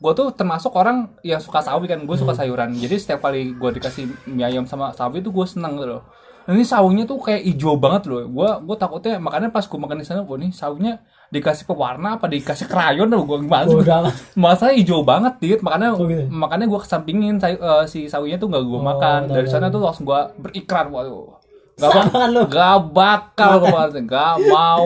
gue tuh termasuk orang yang suka sawi kan gue suka sayuran. Jadi setiap kali gue dikasih mie ayam sama sawi tuh gue seneng gitu loh ini sawinya tuh kayak hijau banget loh gue gue takutnya makanya pas gue makan di sana gue nih sawinya dikasih pewarna apa dikasih krayon loh gue gimana amat. *laughs* masa hijau banget dit makanya Oh, gitu? makanya gue kesampingin say- eh, si sawinya tuh gak gue makan tahu, dari sana tuh langsung gue berikrar waduh gak, kan lu. gak bakal makan gak mau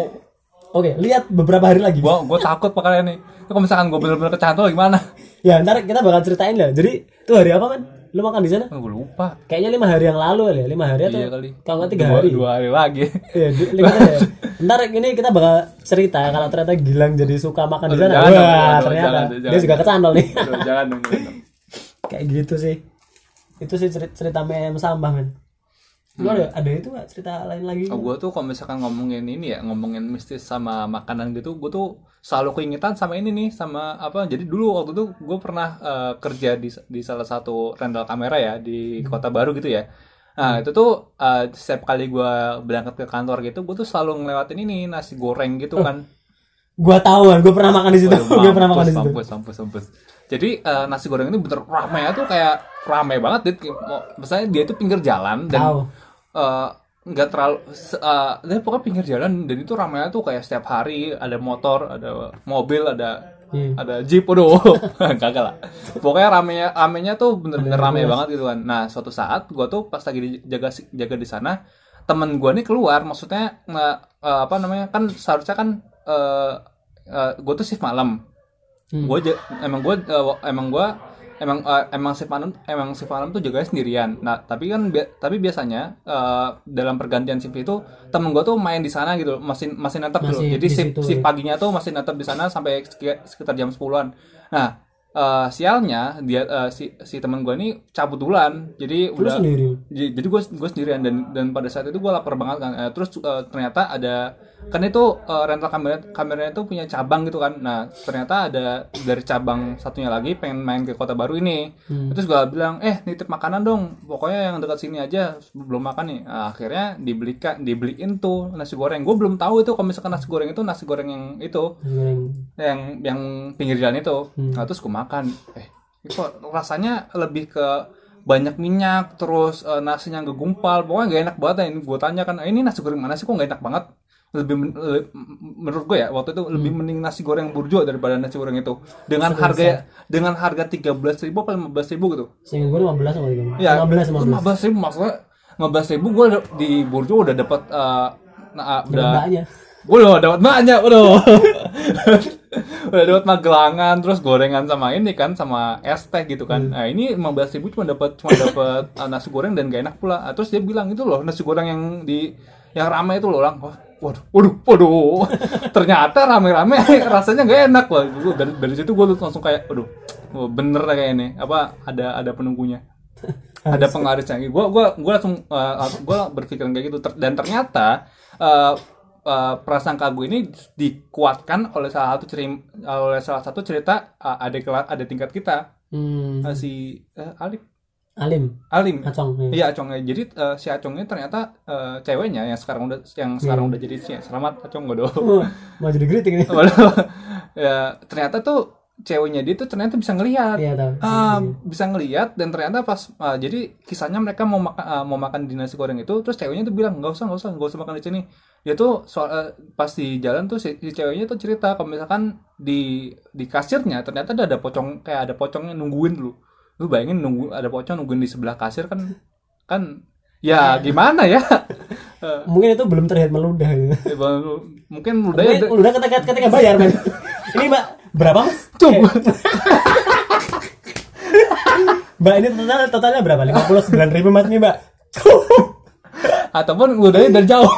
Oke, lihat beberapa hari lagi. gue gue takut makanya nih kalau misalkan gue bener-bener kecantol gimana Ya, ntar kita bakal ceritain lah. Jadi, itu hari apa, man? Lu makan di sana? gue lupa Kayaknya lima hari yang lalu ya, lima hari atau iya kali kalau nggak tiga dua, hari. dua hari lagi Iya, lima hari ya. Ntar ini kita bakal cerita kalau ternyata Gilang jadi suka makan di sana. Wah, jangan ternyata jangan dia juga kecantol nih. Jangan dong. Kayak gitu sih. Itu sih cerita, cerita mem sampah, men. Lu ada, ada itu gak cerita lain lagi? Oh, gue tuh kalau misalkan ngomongin ini ya ngomongin mistis sama makanan gitu gue tuh selalu keingetan sama ini nih sama apa jadi dulu waktu itu gue pernah eh, kerja di di salah satu rental kamera ya di kota baru gitu ya nah itu tuh eh, setiap kali gue berangkat ke kantor gitu gue tuh selalu ngelewatin ini nasi goreng gitu kan Gua tahu kan, gua pernah makan di situ. *laughs* Gua pernah makan di situ. mampus, mampus, mampus. Jadi eh, nasi goreng ini bener rame tuh kayak rame banget dit. Misalnya dia itu pinggir jalan dan. Eh, nggak terlalu se- eh, dia pokoknya pinggir jalan dan itu ramenya tuh kayak setiap hari ada motor, ada mobil, ada Iya. ada jeep, waduh, *laughs* kagak lah. Pokoknya ramenya ramenya tuh bener-bener rame banget gitu kan. Nah suatu saat gua tuh pas lagi jaga jaga di sana, temen gua nih keluar, maksudnya nge- eh, apa namanya kan seharusnya kan eh eh, gua tuh shift malam. Hmm. Gua ja- emang gua eh, wa- emang gua emang eh, emang shift malam emang shift malam tuh jaganya sendirian. Nah tapi kan bi- tapi biasanya eh, dalam pergantian shift itu temen gua tuh main di sana gitu, masih masih netep gitu. Jadi di shift, situ, shift ya. paginya tuh masih netep di sana sampai sekitar, jam 10-an. Nah, eh, sialnya dia eh, si si teman gue ini cabut duluan. Jadi Lu udah sendiri. Jadi gue gue sendirian dan dan pada saat itu gue lapar banget kan. Eh, terus eh, ternyata ada kan itu eh, rental kamera kameranya itu punya cabang gitu kan. Nah, ternyata ada dari cabang satunya lagi pengen main ke kota baru ini. Hmm. Terus gue bilang, "Eh, nitip makanan dong. Pokoknya yang dekat sini aja belum makan nih." Nah, akhirnya dibelikan dibeliin tuh nasi goreng. Gue belum tahu itu kalau misalkan nasi goreng itu nasi goreng yang itu goreng. yang yang pinggir jalan itu Hmm. nah, terus gue makan eh kok rasanya lebih ke banyak minyak terus eh, nasinya nggak gumpal pokoknya gak enak banget ya. ini gue tanya kan "Eh, ini nasi goreng mana sih kok gak enak banget lebih men- le- menurut gue ya waktu itu lebih Hmm. mending nasi goreng burjo daripada nasi goreng itu dengan harga dengan harga tiga belas ribu apa lima belas ribu gitu Seingat gue 15 sama 15. ya 15 sama 15. lima belas ribu maksudnya lima belas ribu gue di burjo udah dapat eh, nah, udah. Udah dapat banyak, *laughs* udah. udah dapat magelangan, terus gorengan sama ini kan sama es teh gitu kan. Nah, ini 15.000 ribu cuma dapat cuma dapat uh, nasi goreng dan gak enak pula. Ah, terus dia bilang itu loh nasi goreng yang di yang ramai itu loh orang. Wah, waduh, waduh, waduh. *laughs* Ternyata rame-rame *laughs* rasanya gak enak loh. Gua Dari, dari situ gue langsung kayak, aduh, oh, bener lah kayak ini. Apa ada ada penunggunya? *laughs* ada pengaruhnya gue gue gue langsung gue berpikiran kayak gitu Ter- dan ternyata uh, uh, prasangka gue ini dikuatkan oleh salah satu cerita oleh salah satu cerita uh, ada kelas ada tingkat kita Hmm. uh, si uh, Alif Alim Alim. Acong ya. Iya Acongnya. Jadi eh, si Acongnya ternyata eh, ceweknya yang sekarang udah yang sekarang udah jadi istrinya. Selamat Acong Godo. *laughs* Oh, mau jadi nih Waduh. ya ternyata tuh ceweknya dia tuh ternyata bisa ngelihat. iya Ah, bisa ngelihat dan ternyata pas ah, jadi kisahnya mereka mau makan ah, mau makan di nasi goreng itu terus ceweknya tuh bilang nggak usah nggak usah nggak usah makan di sini dia tuh soal eh, pas di jalan tuh si, si ceweknya tuh cerita kalau misalkan di di kasirnya ternyata ada, ada pocong kayak ada pocongnya nungguin dulu lu bayangin nunggu ada pocong nungguin di sebelah kasir kan *laughs* kan ya gimana ya? *laughs* Mungkin itu belum terlihat meludah. *laughs* Ya, bang, mungkin udah Mungkin ya udah ketika ketika bayar men. Ini mbak berapa mas? Coba. mbak ini total totalnya berapa? Lima puluh sembilan ribu mas nih mbak. Ataupun udahnya dari jauh.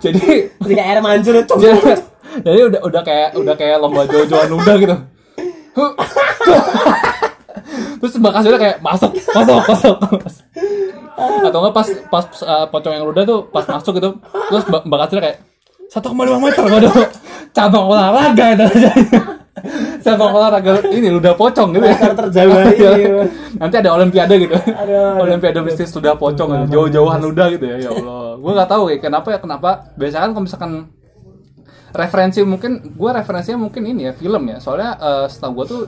Jadi ketika air mancur itu jadi, jadi udah udah kayak udah kayak lomba jojo-joan udah gitu. Terus mbak kasirnya kayak masuk masuk masuk atau enggak pas pas uh, pocong yang udah tuh pas masuk gitu terus mbak kasirnya kayak satu koma lima meter waduh cabang olahraga itu cabang olahraga ini ludah pocong gitu ya terjauh Iya. ini. nanti ada olimpiade gitu Aduh, aduh. olimpiade bisnis ludah pocong gitu. jauh-jauhan ludah gitu ya ya Allah gue nggak tahu ya kenapa ya kenapa biasanya kan kalau misalkan referensi mungkin gue referensinya mungkin ini ya film ya soalnya eh, setahu gue tuh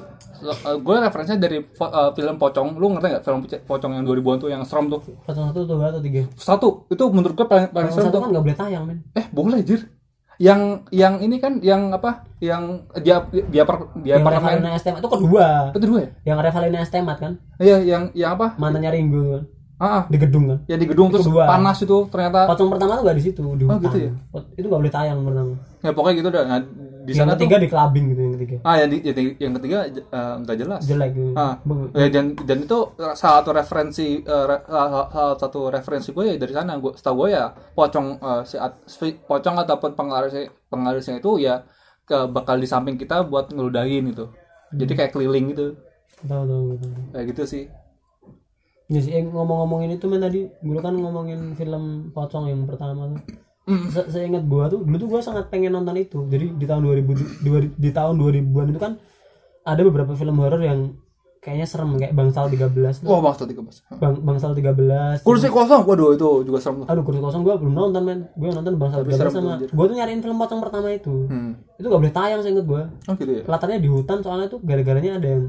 gue referensinya dari eh, film pocong lu ngerti nggak film Poc- pocong yang 2000-an tuh yang serem tuh Satu satu tuh berapa tiga? satu itu menurut gue paling paling serem satu tuh kan nggak boleh tayang men. eh boleh jir yang yang ini kan yang apa yang dia dia per dia Yang Revalina S Temat itu kedua. itu dua ya Yang Revalina S Temat kan, iya yang yang apa mantannya Ringo kan, ah ah, di gedung kan. yang di gedung terus kedua. panas itu ternyata Pocong pertama tuh gak di situ, di Oh, hutan. gitu ya? Itu gak boleh tayang pertama. ya pokoknya gitu dah nah, di yang sana ketiga tuh di clubbing gitu yang ketiga. ah yang, di, yang, yang ketiga eh, nggak jelas Jelek gitu. Ah. Ya, dan dan itu salah satu referensi eh, re- salah, salah satu referensi gue ya dari sana gue setahu gue ya pocong eh, si, pocong ataupun pengaruhnya pengaruhnya itu ya ke bakal di samping kita buat ngeludahin gitu jadi kayak keliling gitu Tahu tahu tahu. kayak gitu sih Ya sih, eh, ngomong-ngomongin itu men tadi, gue kan ngomongin film pocong yang pertama tuh. Hmm. Se Seingat gua tuh, dulu tuh gua sangat pengen nonton itu. Jadi di tahun 2000 du- dua- di tahun 2000-an itu kan ada beberapa film horor yang kayaknya serem kayak Bangsal 13 tuh. wah bang tiga belas Bang Bangsal 13. kursi kosong waduh itu juga serem tuh Aduh, kursi kosong gua belum nonton men. Gua nonton Bangsal Tapi 13 serem sama tuh, gua tuh nyariin film pocong pertama itu. hmm. Itu gak boleh tayang seinget gua. oh gitu ya Latarnya di hutan soalnya tuh gara-garanya ada yang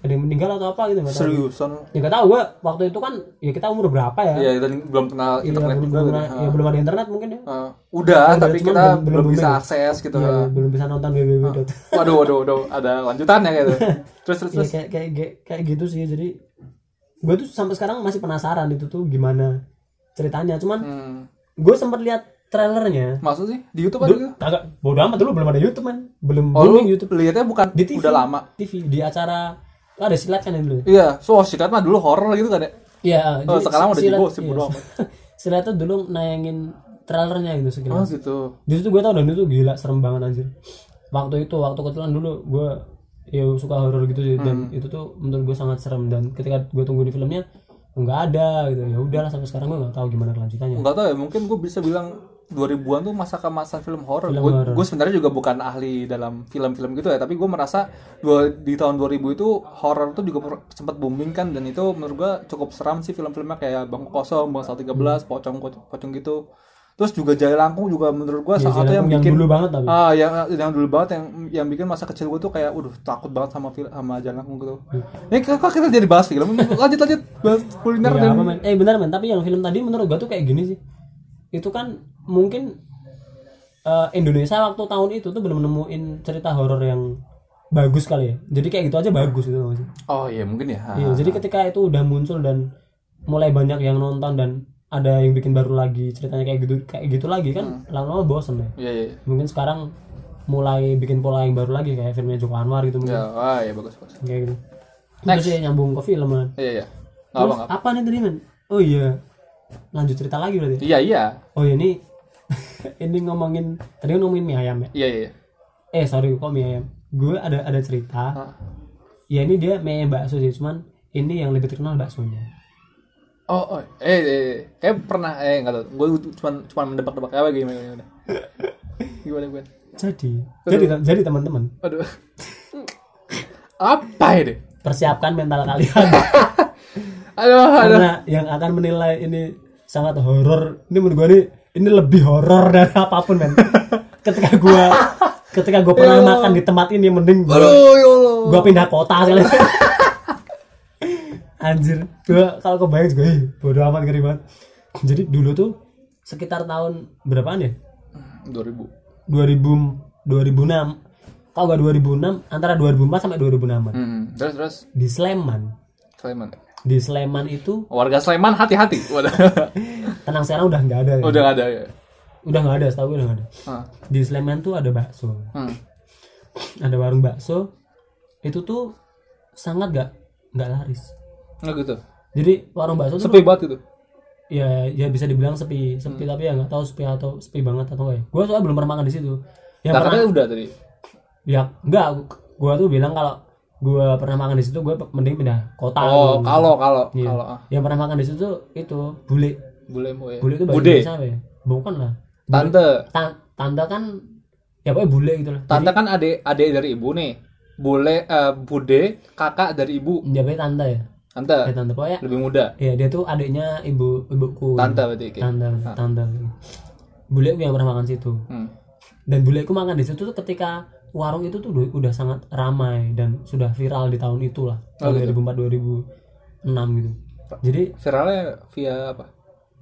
ada yang meninggal atau apa gitu nggak tahu. seriusan Ya gak tahu gua waktu itu kan ya kita umur berapa ya? Iya dan belum kenal Iya, internet belum, juga belum, ya, belum ada internet mungkin ya. Ah, udah, Udah, tapi kita belum- belum, bisa akses gitu. Iya, belum bisa nonton www. dot. *laughs* Waduh, waduh, waduh, ada lanjutannya gitu. *laughs* Terus terus Ya, terus. kayak, kayak kayak kayak gitu sih. Jadi gue tuh sampai sekarang masih penasaran itu tuh gimana ceritanya. Cuman Hmm. gue sempat lihat trailernya. Maksud sih di YouTube ada gitu? Kagak bodoh amat dulu belum ada YouTube man. Belum Oh, booming YouTube lihatnya bukan di TV. udah lama. TV di acara oh, ada silat kan dulu. ya? Iya, so sikat mah dulu horror gitu kan ya. Iya, Oh, jadi sekarang udah silat- jibo sih, iya. bodo amat. *laughs* silat tuh dulu nayangin trailernya gitu Oh sekilas. gitu. Di situ gue tau dan itu gila serem banget anjir. Waktu itu waktu kecilan dulu gue ya suka horor gitu sih dan itu tuh menurut gue sangat serem dan ketika gue tunggu di filmnya nggak ada gitu ya udahlah sampai sekarang gue nggak tahu gimana kelanjutannya. Enggak tahu ya, mungkin gue bisa bilang 2000-an tuh masa masa film horor. Gue sebenarnya juga bukan ahli dalam film-film gitu ya, tapi gue merasa dua, di tahun 2000 itu horor tuh juga sempat booming kan dan itu menurut gue cukup seram sih film-filmnya kayak Bangku Kosong, Bang 13, Pocong Pocong gitu. Terus juga Jaya Langkung juga menurut gue salah satu yang yang bikin dulu banget tapi. Ah, yang yang dulu banget yang yang bikin masa kecil gue tuh kayak, waduh takut banget sama film sama Jaya Langkung gitu. Ini kok kok kita jadi bahas film? Lanjut lanjut bahas kuliner Ya, dan apa? Eh benar men, tapi yang film tadi menurut gue tuh kayak gini sih. Itu kan mungkin eh, Indonesia waktu tahun itu tuh belum nemuin cerita horor yang bagus kali ya. Jadi kayak gitu aja bagus gitu sih. Oh iya mungkin ya. Iya, jadi ketika itu udah muncul dan mulai banyak yang nonton dan ada yang bikin baru lagi ceritanya kayak gitu kayak gitu lagi kan lama-lama bosen ya. Iya iya. Mungkin sekarang mulai bikin pola yang baru lagi kayak filmnya Joko Anwar gitu mungkin Ya, ya bagus bagus. kayak gitu. Itu sih nyambung ke film man. Iya iya. Terus apa nih tadi man? Oh iya, lanjut cerita lagi berarti. Iya iya. Oh iya, ini ini ngomongin tadi kan ngomongin mie ayam ya. Iya iya. Eh sorry kok mie ayam. Gue ada ada cerita. Hah? Ya ini dia mie ayam bakso sih, cuman ini yang lebih terkenal baksonya. Oh, oh, eh, eh, eh, kayak pernah, eh, nggak tahu. Gue cuma cuma mendebak-debak apa gimana gimana. Gimana *laughs* gimana? Jadi, jadi jadi teman-teman Aduh. apa ini? persiapkan mental kalian. *laughs* Aduh, aduh. karena yang akan menilai ini sangat horor ini menurut gue nih ini lebih horor dari apa pun men. Ketika gue ketika gue pernah makan di tempat ini mending gue ya gue pindah kota sekali. Anjir. Gue kalau kebayang juga ih bodo amat ngeri banget. Jadi dulu tuh sekitar tahun berapaan ya? 2000. 2000 2006 kalau gak 2006 antara 2004 sampai 2006 an Hmm. Terus terus. Di Sleman. Sleman. Di Sleman itu Warga Sleman hati-hati. *laughs* Tenang sekarang udah nggak ada ya. Udah gak ada ya. udah nggak ada setahu gue udah nggak ada Ah. di Sleman tuh ada bakso Hmm. ada warung bakso itu tuh sangat gak nggak laris Nggak gitu. jadi warung bakso tuh Sepi banget itu. ya ya bisa dibilang sepi sepi tapi ya nggak tahu sepi atau sepi banget atau enggak ya gue soalnya belum pernah makan di situ yang Nah, pernah udah tadi. ya enggak gue tuh bilang kalau gue pernah makan di situ gue mending pindah kota Oh, kalau kalau Iya. kalau ah. yang pernah makan di situ itu bule Bule mau ya. bule itu bahasa Bude. Indonesia apa ya bukan lah Tante. Ta- tante kan ya pokoknya bule gitu lah Tante kan adik adik dari ibu nih. Bule eh, bude kakak dari ibu. ya pokoknya tante ya Tante ya tante pokoknya lebih muda. ya dia tuh adiknya ibu ibuku Tante berarti kayak. tante tante bule yang pernah makan situ Hmm. dan buleku makan di situ tuh ketika warung itu tuh udah, sangat ramai dan sudah viral di tahun itulah Oh, tahun gitu. 2004 2006 gitu. Jadi Viralnya via apa?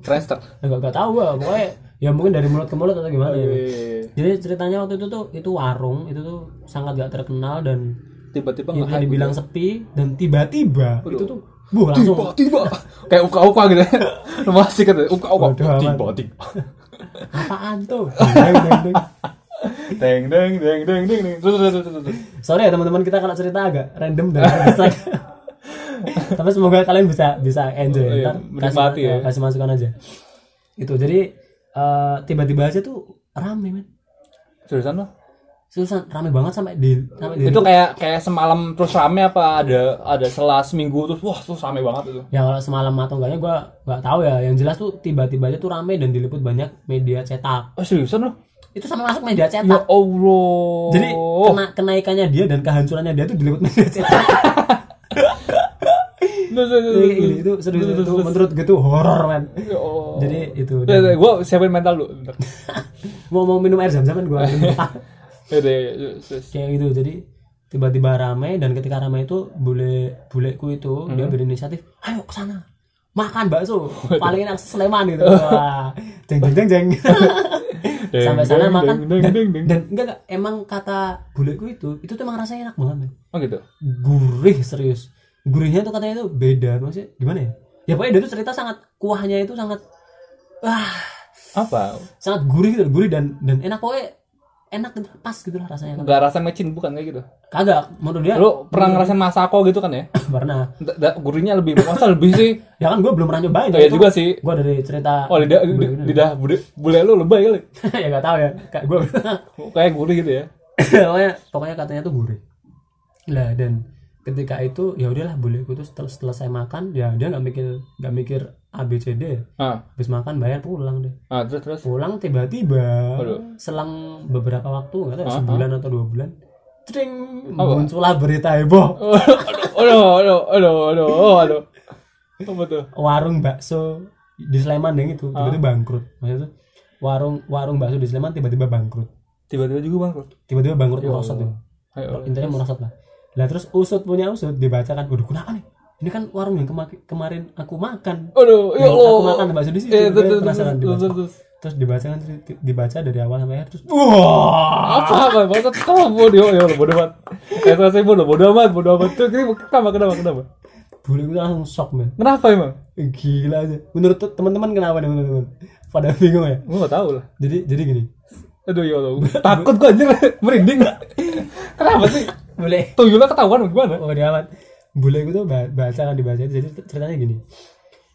Friendster. *laughs* nggak nggak tahu gua pokoknya ya mungkin dari mulut ke mulut atau gimana ya. Eh, jadi ceritanya waktu itu tuh itu warung itu tuh sangat gak terkenal dan Tiba-tiba ya nggak bisa dibilang sepi dan tiba-tiba itu tuh bu tiba langsung tiba kayak uka uka gitu ya. *laughs* Masih kan uka uka Bodoh amat. tiba tiba. *laughs* Apaan tuh Deng, deng, deng. deng deng deng. Terus terus terus terus, sorry ya teman-teman kita kalau cerita agak random dan *laughs* tapi semoga kalian bisa bisa enjoy. Oh, iya, Ntar menikmati kasih, ya. kasih masukan aja. Itu jadi eh, tiba-tiba aja tuh rame men. Seriusan lo susah rame banget sampai di sampai di itu kayak kayak semalam terus rame apa ada ada selas seminggu terus wah terus rame banget itu? Ya kalau semalam atau enggaknya gua nggak tahu ya. Yang jelas tuh tiba-tiba aja tuh rame dan diliput banyak media cetak. Oh seriusan lo itu sampai masuk media ya cetak allah. Jadi kena kenaikannya dia dan kehancurannya dia tuh diliput media cetak. Jadi itu serius itu menurut gue tuh horor men. Ya jadi itu Ya, ya, gue siapin mental bentar. *laughs* mau mau minum air zam-zam kan gue *laughs* ya deh ya, ya, terus. kayak gitu jadi tiba-tiba ramai dan ketika ramai itu bule buleku itu dia berinisiatif ayo ke sana makan bakso paling enak Sleman gitu. *laughs* Wah jeng jeng jeng jeng sampai sana deng, makan. deng, deng, dan, deng, deng. dan enggak, enggak. Emang kata buleku itu itu tuh emang rasanya enak banget men. Oh gitu? Gurih serius. Gurihnya tuh katanya itu beda maksudnya gimana ya? Ya pokoknya dia tuh cerita sangat kuahnya itu sangat wah. Apa? Sangat gurih gitu gurih dan dan enak. Pokoknya enak gitu pas gitu lah rasanya. Nggak rasa mecin bukan kayak gitu? Kagak menurut dia. Lu pernah ngerasain masako gitu kan ya? *clears throat* Pernah. Da- da- gurihnya lebih masa lebih sih. *laughs* Ya kan gue belum pernah nyobain oh, ya juga sih. gue dari cerita oh lidah lidah bude bule lu lebay kali. *laughs* Ya gak tahu ya. Kayak gue kayak gurih gitu ya. *laughs* Pokoknya pokoknya katanya tuh gurih lah dan ketika itu ya udahlah buleku tuh setelah setelah saya makan ya dia nggak mikir nggak mikir A B C D. Ah. Habis makan bayar pulang deh. Ah terus terus? Pulang tiba-tiba selang beberapa waktu nggak tahu Ah, sebulan atau dua bulan cering muncullah berita heboh. Aduh aduh aduh aduh aduh aduh apa tuh? Warung bakso di Sleman yang itu Ah. tiba-tiba bangkrut. Maksudnya warung warung bakso di Sleman tiba-tiba bangkrut. Tiba-tiba juga bangkrut? Tiba-tiba bangkrut merosot tuh ayo intinya merosot lah lah terus usut punya usut dibacakan waduh kenapa nih? Ini kan warung yang kema- kemarin aku makan. Aduh ya Allah aku makan bakso di situ eh terus terus penasaran terus dibaca. terus terus. Terus dibacakan dibaca dari awal sampai akhir terus wah! Apa apa masa ketawa bodoh ya Allah bodoh amat. Saya selesai bodoh bodoh amat bodoh amat. Tuh kenapa kenapa kenapa bule gue langsung shock men. Kenapa emang? Gila aja. Menurut te- teman-teman kenapa nih teman-teman pada bingung ya? Gue gak tahu lah. Jadi jadi gini aduh ya Allah. *laughs* Takut gue anjir *laughs* merinding. Kenapa sih? Boleh. Tuyulnya ketahuan gimana? Oh dia amat. Bule gue tuh ba- baca kan dibaca jadi ceritanya gini.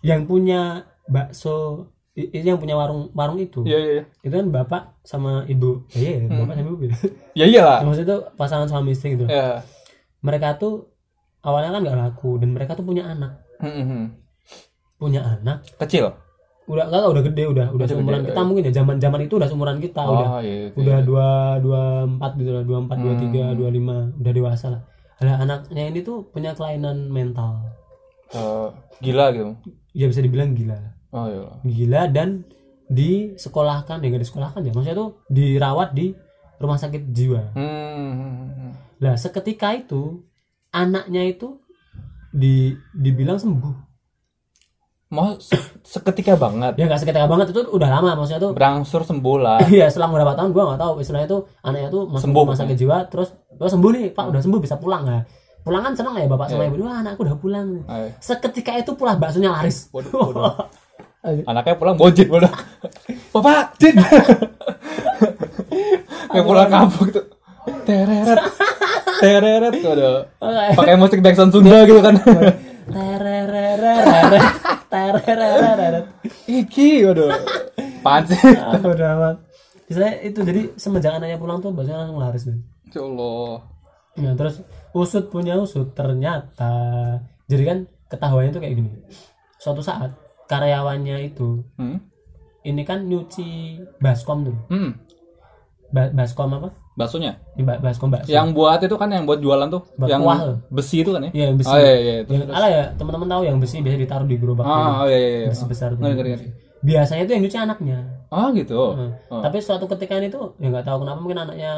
Yang punya bakso yang punya warung warung itu iya iya iya. itu kan bapak sama ibu. Ya iya bapak sama ibu ya iyalah. Maksudnya itu pasangan suami istri gitu. Ya mereka tuh awalnya kan nggak laku dan mereka tuh punya anak. Hmm, hmm, hmm. punya anak. Kecil udah kagak udah gede udah udah Udah seumuran gede, kita mungkin ya zaman zaman itu udah seumuran kita udah oh iya oke. udah dua dua empat gitu lah dua empat dua tiga Hmm. dua lima udah dewasa lah ada anaknya ini tuh punya kelainan mental Eh, gila gitu ya bisa dibilang gila oh iya gila dan disekolahkan ya nggak disekolahkan ya maksudnya tuh dirawat di rumah sakit jiwa hmm. Lah seketika itu anaknya itu di dibilang sembuh. Mau se- seketika banget Ya nggak seketika banget itu udah lama maksudnya tuh. berangsur sembuh lah *laughs* Iya selang beberapa tahun gua nggak tahu istilahnya tuh anaknya tuh masuk Sembuh. rumah sakit jiwa terus oh, sembuh nih pak udah sembuh bisa pulang nggak? Pulang kan seneng ya bapak sama Iya. ibu wah anakku udah pulang. Ayo. Seketika itu pula baksonya laris. Waduh, waduh. anaknya pulang bojit waduh *laughs* bapak jin *laughs* kayak pulang kampung gitu tereret tereret waduh pakai musik backsound Sunda gitu kan terererereret. Iki waduh apaan sih Ah, bodo amat. Istilahnya itu jadi semenjak anaknya pulang tuh baksonya langsung laris nih. ya Allah terus usut punya usut ternyata jadi kan ketahuannya tuh kayak gini. Suatu saat karyawannya itu hmm? ini kan nyuci baskom tuh. hmm. Ba- baskom apa? Baksonya ba- baskom bakso. yang buat itu kan yang buat jualan tuh Buat yang kuah besi itu kan ya Iya, besi. oh iya iya Yang ala ya teman-teman tahu yang besi biasa ditaruh di gerobak oh, oh iya iya iya besi besar tuh. Ngeri, ngeri. Biasanya itu yang nyuci anaknya. oh gitu Hmm. Oh. Tapi suatu ketika itu ya nggak tahu kenapa mungkin anaknya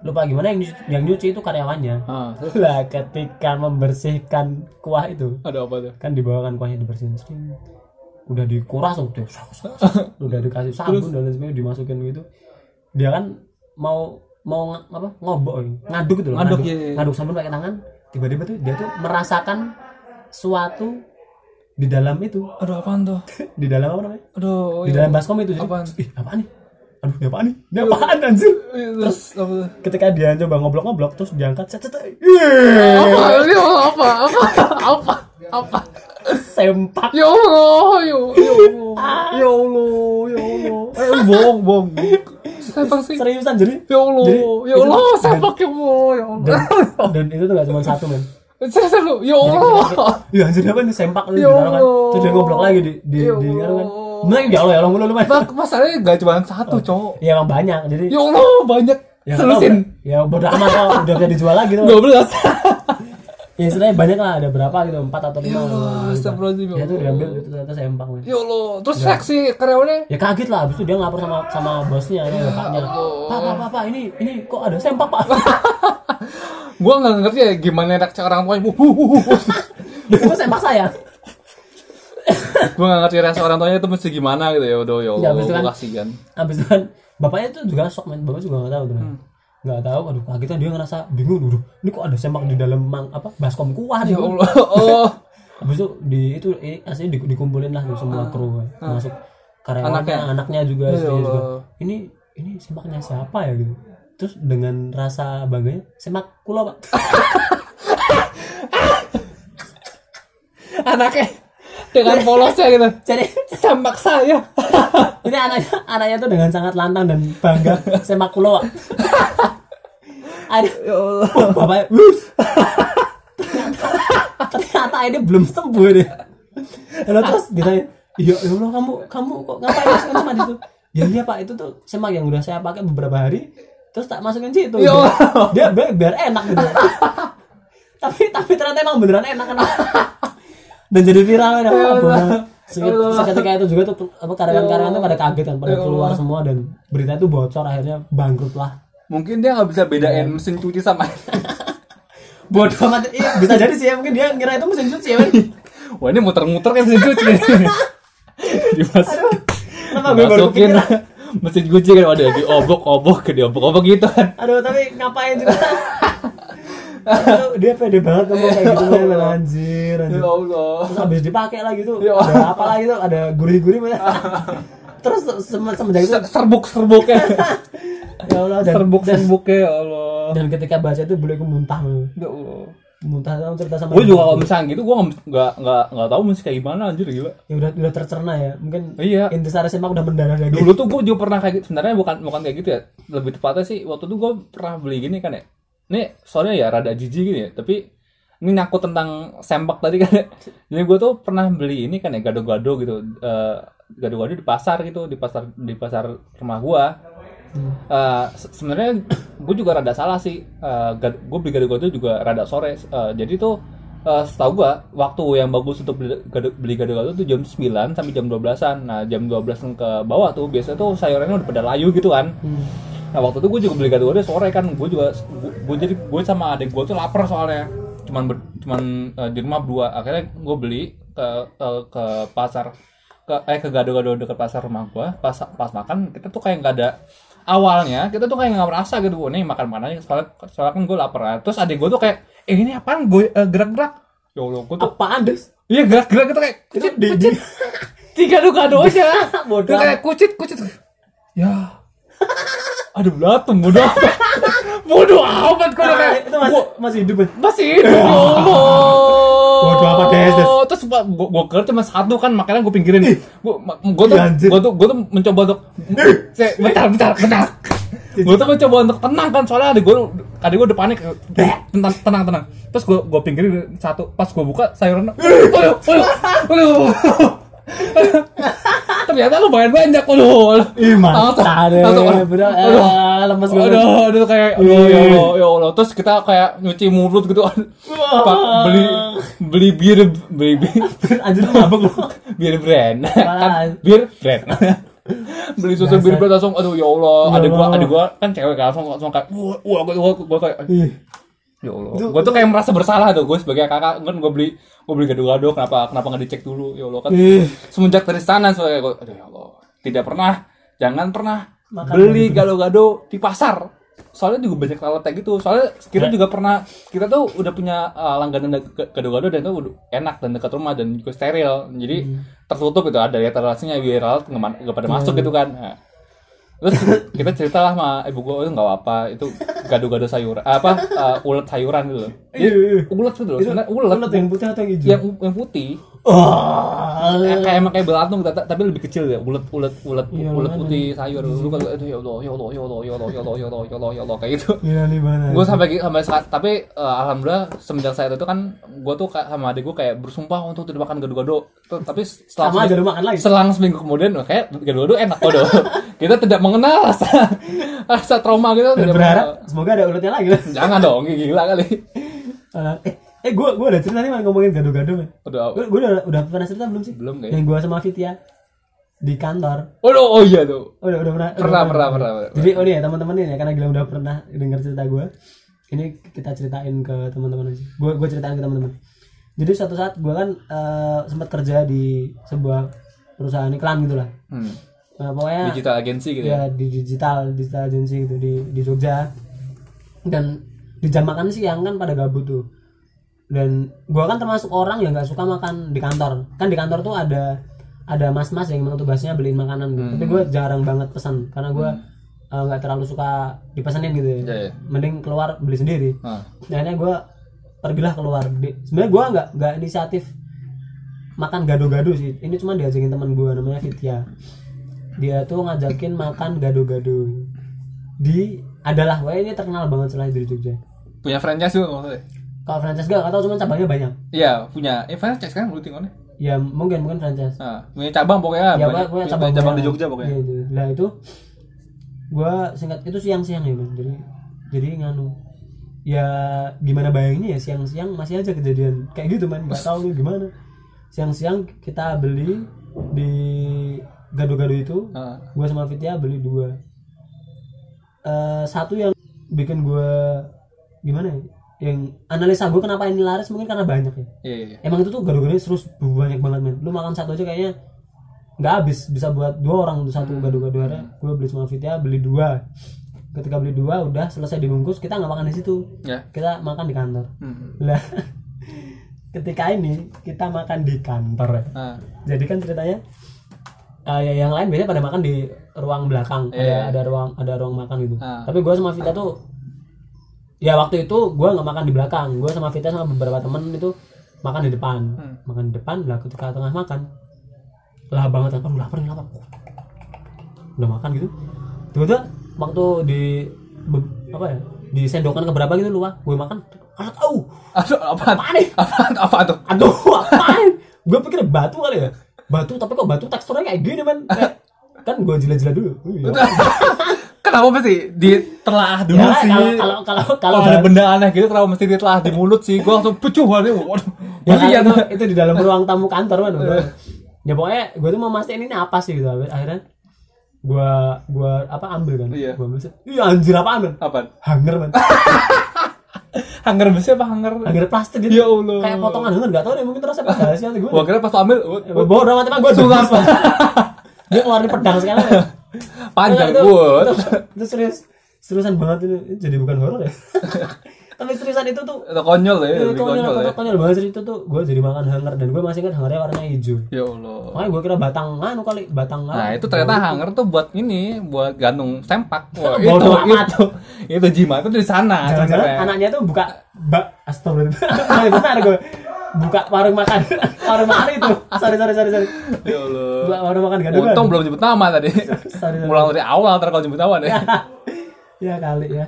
lupa gimana yang nyuci, yang nyuci itu karyawannya. Ah, *laughs* Lah ketika membersihkan kuah itu ada apa tuh kan dibawakan kuahnya dibersihin sering udah dikuras sak. *laughs* udah dikasih sabun dan lain sebagainya dimasukin gitu dia kan mau mau apa ngobok ngaduk gitu loh Ngaduk, ngaduk, iya, iya. ngaduk sabun pakai tangan. Tiba-tiba tuh dia tuh merasakan suatu di dalam itu. Aduh apaan tuh? *laughs* Di dalam apa namanya? Aduh di iya. dalam baskom itu jadi, Apaan? ih apaan nih? Aduh ini apaan nih? Ini apaan anjir? Terus apa tuh? ketika dia coba ngoblok-ngoblok terus diangkat set, Yeay, apa? Ini apa? Apa? Apa? Apa sempak. Ya Allah ya Allah ya Allah ya Allah. Eh bohong bohong sepak sih. Seriusan jadi ya Allah ya Allah sepak ya Allah ya Allah. dan, itu tuh gak cuma satu men. *laughs* Saya saya ya Allah. ya anjir apa nih sempak tuh Ya ditaruh kan? Terus dia ngoblok lagi di di Ya di kan? Bener ya Allah ya Allah mulu lu masalahnya gak cuma satu cowok. Ya emang banyak jadi ya Allah banyak. Ya, selusin. ya bodo amat kok udah bisa dijual lagi tuh. Dua belas *laughs* ya istilahnya banyak lah ada berapa gitu empat atau lima Ya Allah, gitu. ya ya itu diambil itu ternyata sempak men ya Allah terus seksi karyawannya? Ya kaget lah abis itu dia ngelapor sama sama bosnya Ya sama bapaknya pak pak pak pak ini ini kok ada sempak pak? *laughs* Gua nggak ngerti ya gimana reaksi orang tuanya itu sempak saya. Gua nggak ngerti reaksi orang tuanya itu mesti gimana gitu ya udah ya Ya, Allah habis itu gua kan- kasihan. Abis itu kan bapaknya tuh juga shock men, bapak juga nggak tahu tuh. Hmm. Nggak tahu, aduh kaget kan dia ngerasa bingung dulu. Ini kok ada semak di dalam mang apa baskom kuah ya Allah oh *laughs* Habis itu di itu ini aslinya di- dikumpulin lah tuh semua kru kan. masuk karyawannya, Ah. Anaknya. anaknya, juga, Ya juga. Ini ini semaknya siapa ya gitu. Terus dengan rasa bangganya semak kulo pak. *laughs* anaknya dengan polosnya gitu *laughs* Jadi semak saya ini anaknya anaknya tuh dengan sangat lantang dan bangga semak kulo pak. Aduh, ya Allah. Wah, bapaknya "Wus." ternyata, ini belum sembuh deh lalu terus ditanya iya ya Allah kamu kamu kok ngapain masukin sama itu ya iya pak itu tuh semak yang udah saya pakai beberapa hari terus tak masukin situ. Ya dia biar, biar enak gitu. Tapi tapi ternyata emang beneran enak kan? Dan jadi viral kan? Ya Ya seketika itu juga tuh apa karyawan-karyawan tuh pada kaget kan? Pada Ya keluar semua dan berita itu bocor akhirnya bangkrut lah mungkin dia nggak bisa bedain mesin cuci sama *laughs* bodoh amat. Iya, bisa jadi sih ya. Mungkin dia ngira itu mesin cuci ya men *laughs* wah ini muter-muter kan mesin cuci. *laughs* Dimas kenapa gue baru masukin kepikiran? mesin cuci kan. Ada diobok-obok ke diobok-obok gitu kan. Aduh tapi ngapain juga? Aduh, dia pede banget ngomong kayak gitu men anjir anjir. Ya Allah. Terus habis dipakai lagi tuh Ya. ada apa lagi tuh? Ada gurih-gurih men. Terus sem semenjak itu serbuk-serbuk ya *laughs* ya Allah dan, dan, serbuk-serbuk ya Allah. Dan ketika baca itu bule gue muntah ya Allah. Muntah sama cerita sama gue juga kalau misalnya gitu gue nggak nggak nggak tahu mesti kayak gimana anjir gila. Ya udah udah tercerna ya. Mungkin Iya. intisari semak udah mendarah daging dulu tuh gue juga pernah kayak gitu. Sebenarnya bukan bukan kayak gitu ya. Lebih tepatnya sih waktu itu gue pernah beli gini kan ya. Ini soalnya ya rada jijik gini ya tapi ini nyangkut tentang sempak tadi kan ya jadi gue tuh pernah beli ini kan ya gado-gado gitu Eh, gado-gado di pasar gitu di pasar di pasar rumah gue Eh, se- sebenarnya gue juga rada salah sih gue beli gado-gado juga rada sore Eh, jadi tuh eh, setahu gua waktu yang bagus untuk beli gado, beli gado-gado tuh jam 9 sampai jam 12-an. Nah, jam 12 ke bawah tuh biasanya tuh sayurannya udah pada layu gitu kan. Hmm. Nah, waktu itu gue juga beli gado-gado sore kan. Gue juga gue jadi gue sama adik gue tuh lapar soalnya. Cuman ber- cuman eh, di rumah berdua. Akhirnya gue beli ke ke, ke pasar ke eh ke gado-gado dekat pasar rumah gue. Pas pas makan kita tuh kayak nggak ada awalnya kita tuh kayak nggak merasa gitu gue nih makan makanannya soalnya soalnya kan gue lapar. Terus adik gue tuh kayak eh ini apaan? Gue eh, gerak-gerak. Ya allah gue tuh apaan des? Iya gerak-gerak gitu kayak itu di, di tiga gado *laughs* aja. Bodoh kayak kucit kucit. Ya aduh belatung bodoh amat. *laughs* Bodoh amat gue udah kayak itu masih masih hidup ya? masih hidup. Bodoh amat, Des. terus gua gua, gua kira cuma satu kan makanya gua pinggirin. Gua gua tuh anjir. gua tuh gua tuh mencoba untuk saya bentar bentar bentar. Gua tuh mencoba untuk tenang kan soalnya adik gua adik gua udah panik tenang tenang tenang. Terus gua gua pinggirin satu pas gua buka sayurannya waduh waduh *laughs* waduh ternyata lumayan banyak waduh. Ih Langsung- mata deh bener aduh. lemes banget Aduh, aduh kayak aduh ya Allah, ya Allah. Terus kita kayak nyuci mulut gitu. Pak, beli beli bir beli bir. *laughs* Anjir lu mabuk lu. Bir brand. *laughs* kan bir brand. *laughs* beli susu bir brand langsung aduh ya Allah, Ya ada gua ada gua kan cewek kan langsung langsung kayak wah wah gua gua, kayak ih ya Allah. Gua tuh kayak merasa bersalah tuh gue sebagai kakak. Kan gua beli gua beli gado-gado kenapa kenapa nggak dicek dulu? Ya Allah kan ih. semenjak dari sana soalnya aduh ya Allah tidak pernah jangan pernah Makan beli gado-gado di pasar. Soalnya juga banyak lalatnya gitu. Soalnya kita juga pernah kita tuh udah punya uh, langganan ga- gado-gado dan itu enak dan dekat rumah dan juga steril. Jadi tertutup itu ada ya terasinya biar lalat nggak pada masuk gitu kan. Nah, terus kita cerita lah sama ibu gua itu nggak apa itu gado-gado sayuran apa uh, ulet sayuran gitu loh. Iya, Jadi, iya. ulet gitu loh itu sebenarnya ulet. ulet yang putih atau yang hijau? Yang yang putih oh. Kayak kayak emang kayak belatung ta- tapi lebih kecil ya ulet ulet ulet Iya, ulet putih sayur. Lu kan itu ya Allah ya Allah ya Allah ya Allah ya Allah ya Allah ya Allah ya Allah kayak gitu. Iya nih mana? Gue sampai sampai saat tapi eh, alhamdulillah semenjak saat itu kan gue tuh sama adik gue kayak bersumpah untuk tidak makan gado-gado. Tapi setelah sama aja makan lagi? selang seminggu kemudian kayak gado-gado enak kok *laughs* kita tidak mengenal rasa rasa trauma tidak berharap semoga ada uletnya lagi. Jangan dong gila kali. Eh, eh gue gue ada cerita nih man ngomongin gado-gado man udah gue gue udah udah pernah cerita belum sih? Belum kayak yang gue sama Fitya di kantor. Oh, oh iya tuh. Oh, udah udah pernah Pernah, udah pernah, pernah, pernah. jadi oh nih ya teman-teman nih ya karena Gilang udah pernah dengar cerita gue ini kita ceritain ke teman-teman aja. Gue gue ceritain ke teman-teman. Jadi suatu saat gue kan eh, sempat kerja di sebuah perusahaan iklan gitulah hmm. nah, pokoknya digital agency gitu ya ya? di digital digital agency gitu di di Jogja. Dan di jam makan siang kan pada gabut tuh dan gua kan termasuk orang yang nggak suka makan di kantor. Kan di kantor tuh ada ada mas-mas yang memang tugasnya beliin makanan gitu. tapi gue jarang banget pesan karena gua eh, nggak terlalu suka dipesenin gitu ya. Iya, iya. mending keluar beli sendiri. Nah. nah akhirnya gue pergilah keluar. Sebenarnya gua nggak nggak inisiatif makan gado-gado sih. Ini cuma diajakin teman gua namanya Fitya dia tuh ngajakin makan gado-gado di adalah wah ini terkenal banget selain di Jogja. Punya franchise juga maksudnya kalau franchise gak atau cuma cabangnya banyak Iya, punya. Eh, franchise kan berarti kan? ya mungkin mungkin franchise Nah, punya cabang pokoknya. ya banyak, punya cabang, di Jogja pokoknya. Iya, itu. nah itu gua singkat itu siang-siang ya man jadi jadi nganu ya gimana bayanginnya ya siang-siang masih aja kejadian kayak gitu man nggak tahu gimana siang-siang kita beli di gado-gado itu Nah, gua sama Fitya beli dua Eh, satu yang bikin gua gimana ya yang analisa gue kenapa ini laris mungkin karena banyak ya. Iya, iya, iya. emang itu tuh gado-gado terus banyak banget men. Lu makan satu aja kayaknya nggak habis. Bisa buat dua orang tuh satu gado-gado ada gue beli sama Fitya beli dua. Ketika beli dua udah selesai dibungkus kita nggak makan di situ. Ya. kita makan di kantor. Hmm. lah *laughs* ketika ini kita makan di kantor ya. Nah, jadi kan ceritanya ya yang lain biasanya pada makan di ruang belakang. Iya. ada ada ruang ada ruang makan gitu. Ah. tapi gue sama Vita tuh ya waktu itu gue nggak makan di belakang gue sama Vita sama beberapa temen itu makan di depan Hmm. makan di depan lah ketika tengah makan lah banget kan lapar nih lapar udah makan gitu tiba-tiba waktu di be- apa ya di sendokan keberapa gitu lu gue makan kalau tahu aduh, apa? Apaan nih? Apa? Apa tuh? aduh apaan gue pikir batu kali ya batu tapi kok batu teksturnya kayak gini Kayak- *laughs* kan gue jila-jila dulu Wih, ya. Kenapa sih di Telaah dulu Ya, sih. kalau kalau kalau kalau ada benda aneh gitu kenapa mesti ditelah di mulut sih? Gua langsung pucuh aja. Waduh. ya Iya, itu, itu di dalam ruang tamu kantor kan ya pokoknya gue tuh mau mastiin ini apa sih gitu akhirnya gua gua apa ambil kan Iya. gua ambil set. iya anjir apaan man Apa? hanger man *laughs* Hanger besi apa hanger? hanger plastik gitu Ya Allah. kayak potongan hanger nggak tahu deh mungkin terasa pada sih gue Gua kira pas ambil wah, bodoh amat emang gue Sulap. dia ngeluarin pedang sekali ya. panjang itu, itu serius seriusan banget itu Ini jadi bukan horor ya *laughs* tapi seriusan itu tuh Itu konyol ya, itu lebih konyol, konyol ya. konyol, konyol banget sih itu tuh gue jadi makan hanger dan gue masih ingat hangernya warna hijau Ya Allah. makanya gue kira batang anu kali batang Nah itu ternyata hanger tuh buat ini, buat gantung sempak. *laughs* Wah, itu, amat. itu, itu jimat itu di sana. sebenarnya. anaknya tuh buka bak astagfirullah *laughs* benar gue buka warung makan warung makan itu sorry sorry sorry sorry Ya Allah. buka warung makan gadungan Untung belum nyebut nama tadi. sorry, sorry. Mulai dari awal ntar kalau nyebut nama deh. Ya kali ya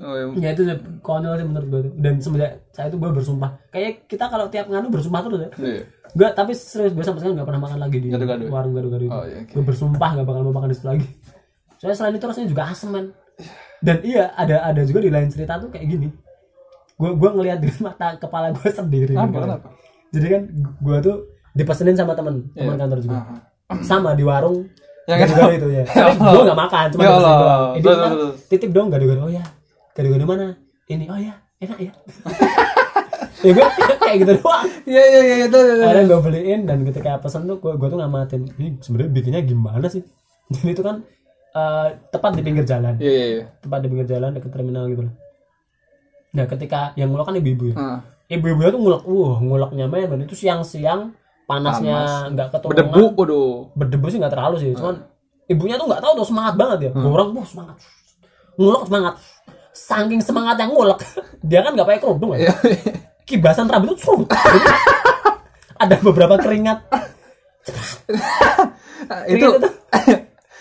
Oh, iya. ya itu konyol sih menurut gue dan semenjak saya itu gue bersumpah kayak kita kalau tiap nganu bersumpah terus ya Iya. Enggak, tapi serius gue sampai sekarang gak pernah makan lagi di Gado-gado ya? warung gado-gado itu. Oh, iya, oke. Gue bersumpah gak bakal mau makan di situ lagi. Soalnya selain itu rasanya juga asem men. Dan iya ada ada juga di lain cerita tuh kayak gini. Gue gue ngelihat dengan mata kepala gue *laughs* sendiri. Kenapa, Gitu. kenapa? Jadi kan gue tuh dipesenin sama temen teman Iya. kantor juga. Ah. Sama di warung gado-gado itu ya. *laughs* Ya gue gak makan, cuma Ya Allah. doang. Eh, Terus, terus. titip dong gado-gado. Oh ya, gado-gado mana? Ini, oh ya, enak ya. *laughs* ya gue *laughs* kayak gitu doang Iya iya iya itu. akhirnya gue beliin dan ketika pesen tuh gue, gue tuh ngamatin ini sebenarnya bikinnya gimana sih dan itu kan eh, tepat di pinggir jalan Iya iya. iya. tepat di pinggir jalan dekat terminal gitu loh nah ketika yang ngulek kan ibu-ibu ya Ah. ibu-ibu tuh ngulek wah nguleknya men. itu siang-siang panasnya nggak ketulungan Berdebu, waduh. berdebu sih nggak terlalu sih cuman ibunya tuh nggak tahu tuh semangat banget ya. Gua orang wah semangat. Ngulek semangat. Saking semangat yang ngulek dia kan nggak pakai kerudung ya. Kibasan rambut tuh serut. *laughs* ada beberapa keringat. *laughs* Itu *laughs*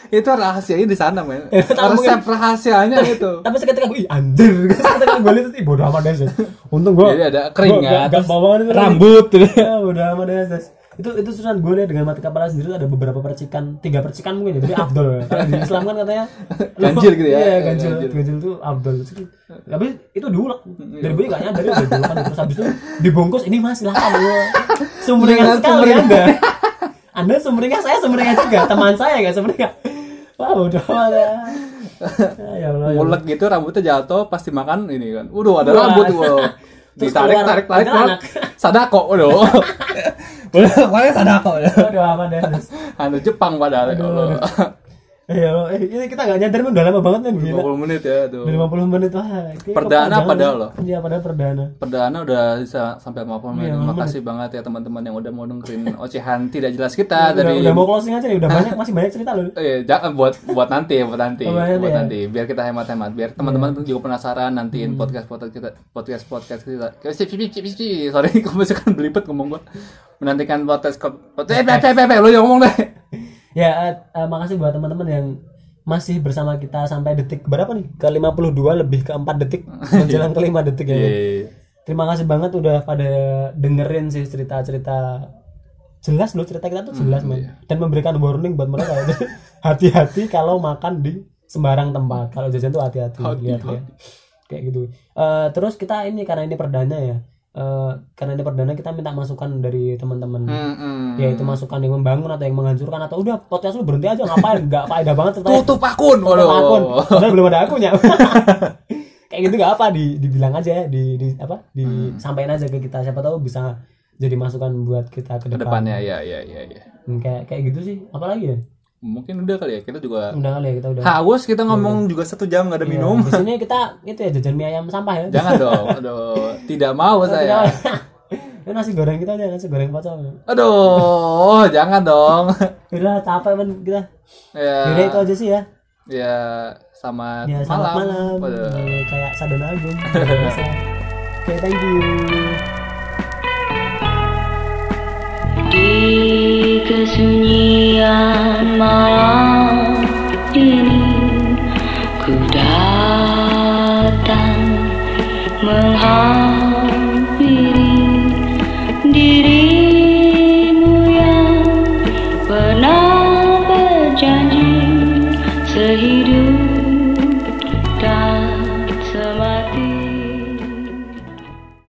itu rahasianya di sana men. Tahu resep rahasianya itu. tapi seketika gue anjir. Seketika gue lihat ih bodo amat deh untung gue jadi ada keringat gak, gak rambut gitu. ya bodo amat deh. Itu itu susah gue lihat dengan mata kepala sendiri ada beberapa percikan tiga percikan mungkin ya jadi *laughs* kalau di Islam kan katanya *laughs* Ganjil gitu ya? iya ganjil Ganjil. ganjil. tuh afdol *laughs* tapi itu diulek. Dari gue gak nyadar ya udah diulek kan. Terus habis itu dibungkus ini mas silahkan sumringah Dengan sekali anda. Anda sumringah saya sumringah juga. Teman saya gak sumringah. Wah udah ya Allah ya gitu rambutnya jatuh pasti makan ini kan. Waduh ada rambut wow. Ditarik tarik tarik keluar anak. sadako waduh kemarin sadako ya Waduh amat deh. anu Jepang padahal ya Allah. Iya, eh, ini kita nggak nyadar udah lama banget kan gila. 50 menit ya tuh Udah 50 menit wah. kayak Perdana padahal loh. Iya, padahal perdana. Perdana udah bisa sampai 50 menit. Iya, Terima kasih banget ya teman-teman yang udah mau dengerin ocehan tidak jelas kita Udah, dari udah mau closing aja nih, udah banyak masih banyak cerita loh. Eh, jangan buat buat nanti buat nanti buat ya? nanti biar kita hemat-hemat biar teman-teman juga penasaran nantiin podcast podcast kita podcast podcast kita sorry *laughs* kamu kan belibet ngomong gua menantikan podcast podcast eh, eh, eh, eh, lu yang ngomong deh Ya, eh, eh, makasih buat teman-teman yang masih bersama kita sampai detik berapa nih? Ke 52 lebih ke 4 detik. *laughs* Menjelang ke 5 detik ya. Iya, iya, iya. Terima kasih banget udah pada dengerin sih cerita-cerita. Jelas loh cerita kita tuh Hmm, jelas iya. man dan memberikan warning buat mereka *laughs* hati-hati kalau makan di sembarang tempat. Kalau jajan tuh hati-hati. Lihat lihat kayak gitu. Eh, terus kita ini karena ini perdana ya eh, karena ini perdana kita minta masukan dari teman-teman. Hmm, hmm. ya itu masukan yang membangun atau yang menghancurkan atau udah podcast lu berhenti aja ngapain? Nggak faedah banget ceritanya tutup akun Tutup akun. Padahal belum ada akunnya. *laughs* Kayak gitu nggak apa di dibilang aja di, di apa Hmm. disampaikan aja ke kita. Siapa tahu bisa jadi masukan buat kita ke depan. ke depannya ya ya ya ya kayak kayak gitu sih. Apalagi ya mungkin udah kali ya kita juga udah kali ya kita udah. Haus kita ngomong juga satu jam nggak ada minum. di sini kita itu ya jajan mie ayam sampah ya. Jangan dong *laughs* aduh tidak mau saya. *laughs* Ini nasi goreng kita aja nasi goreng pocong. Aduh jangan dong. *laughs* Udah capek kan kita. Ya. Yaudah itu aja sih ya. Ya sama ya malam. Eh, kayak agung. Biasa. oke thank you Sunyian malam ini Ku datang mengharap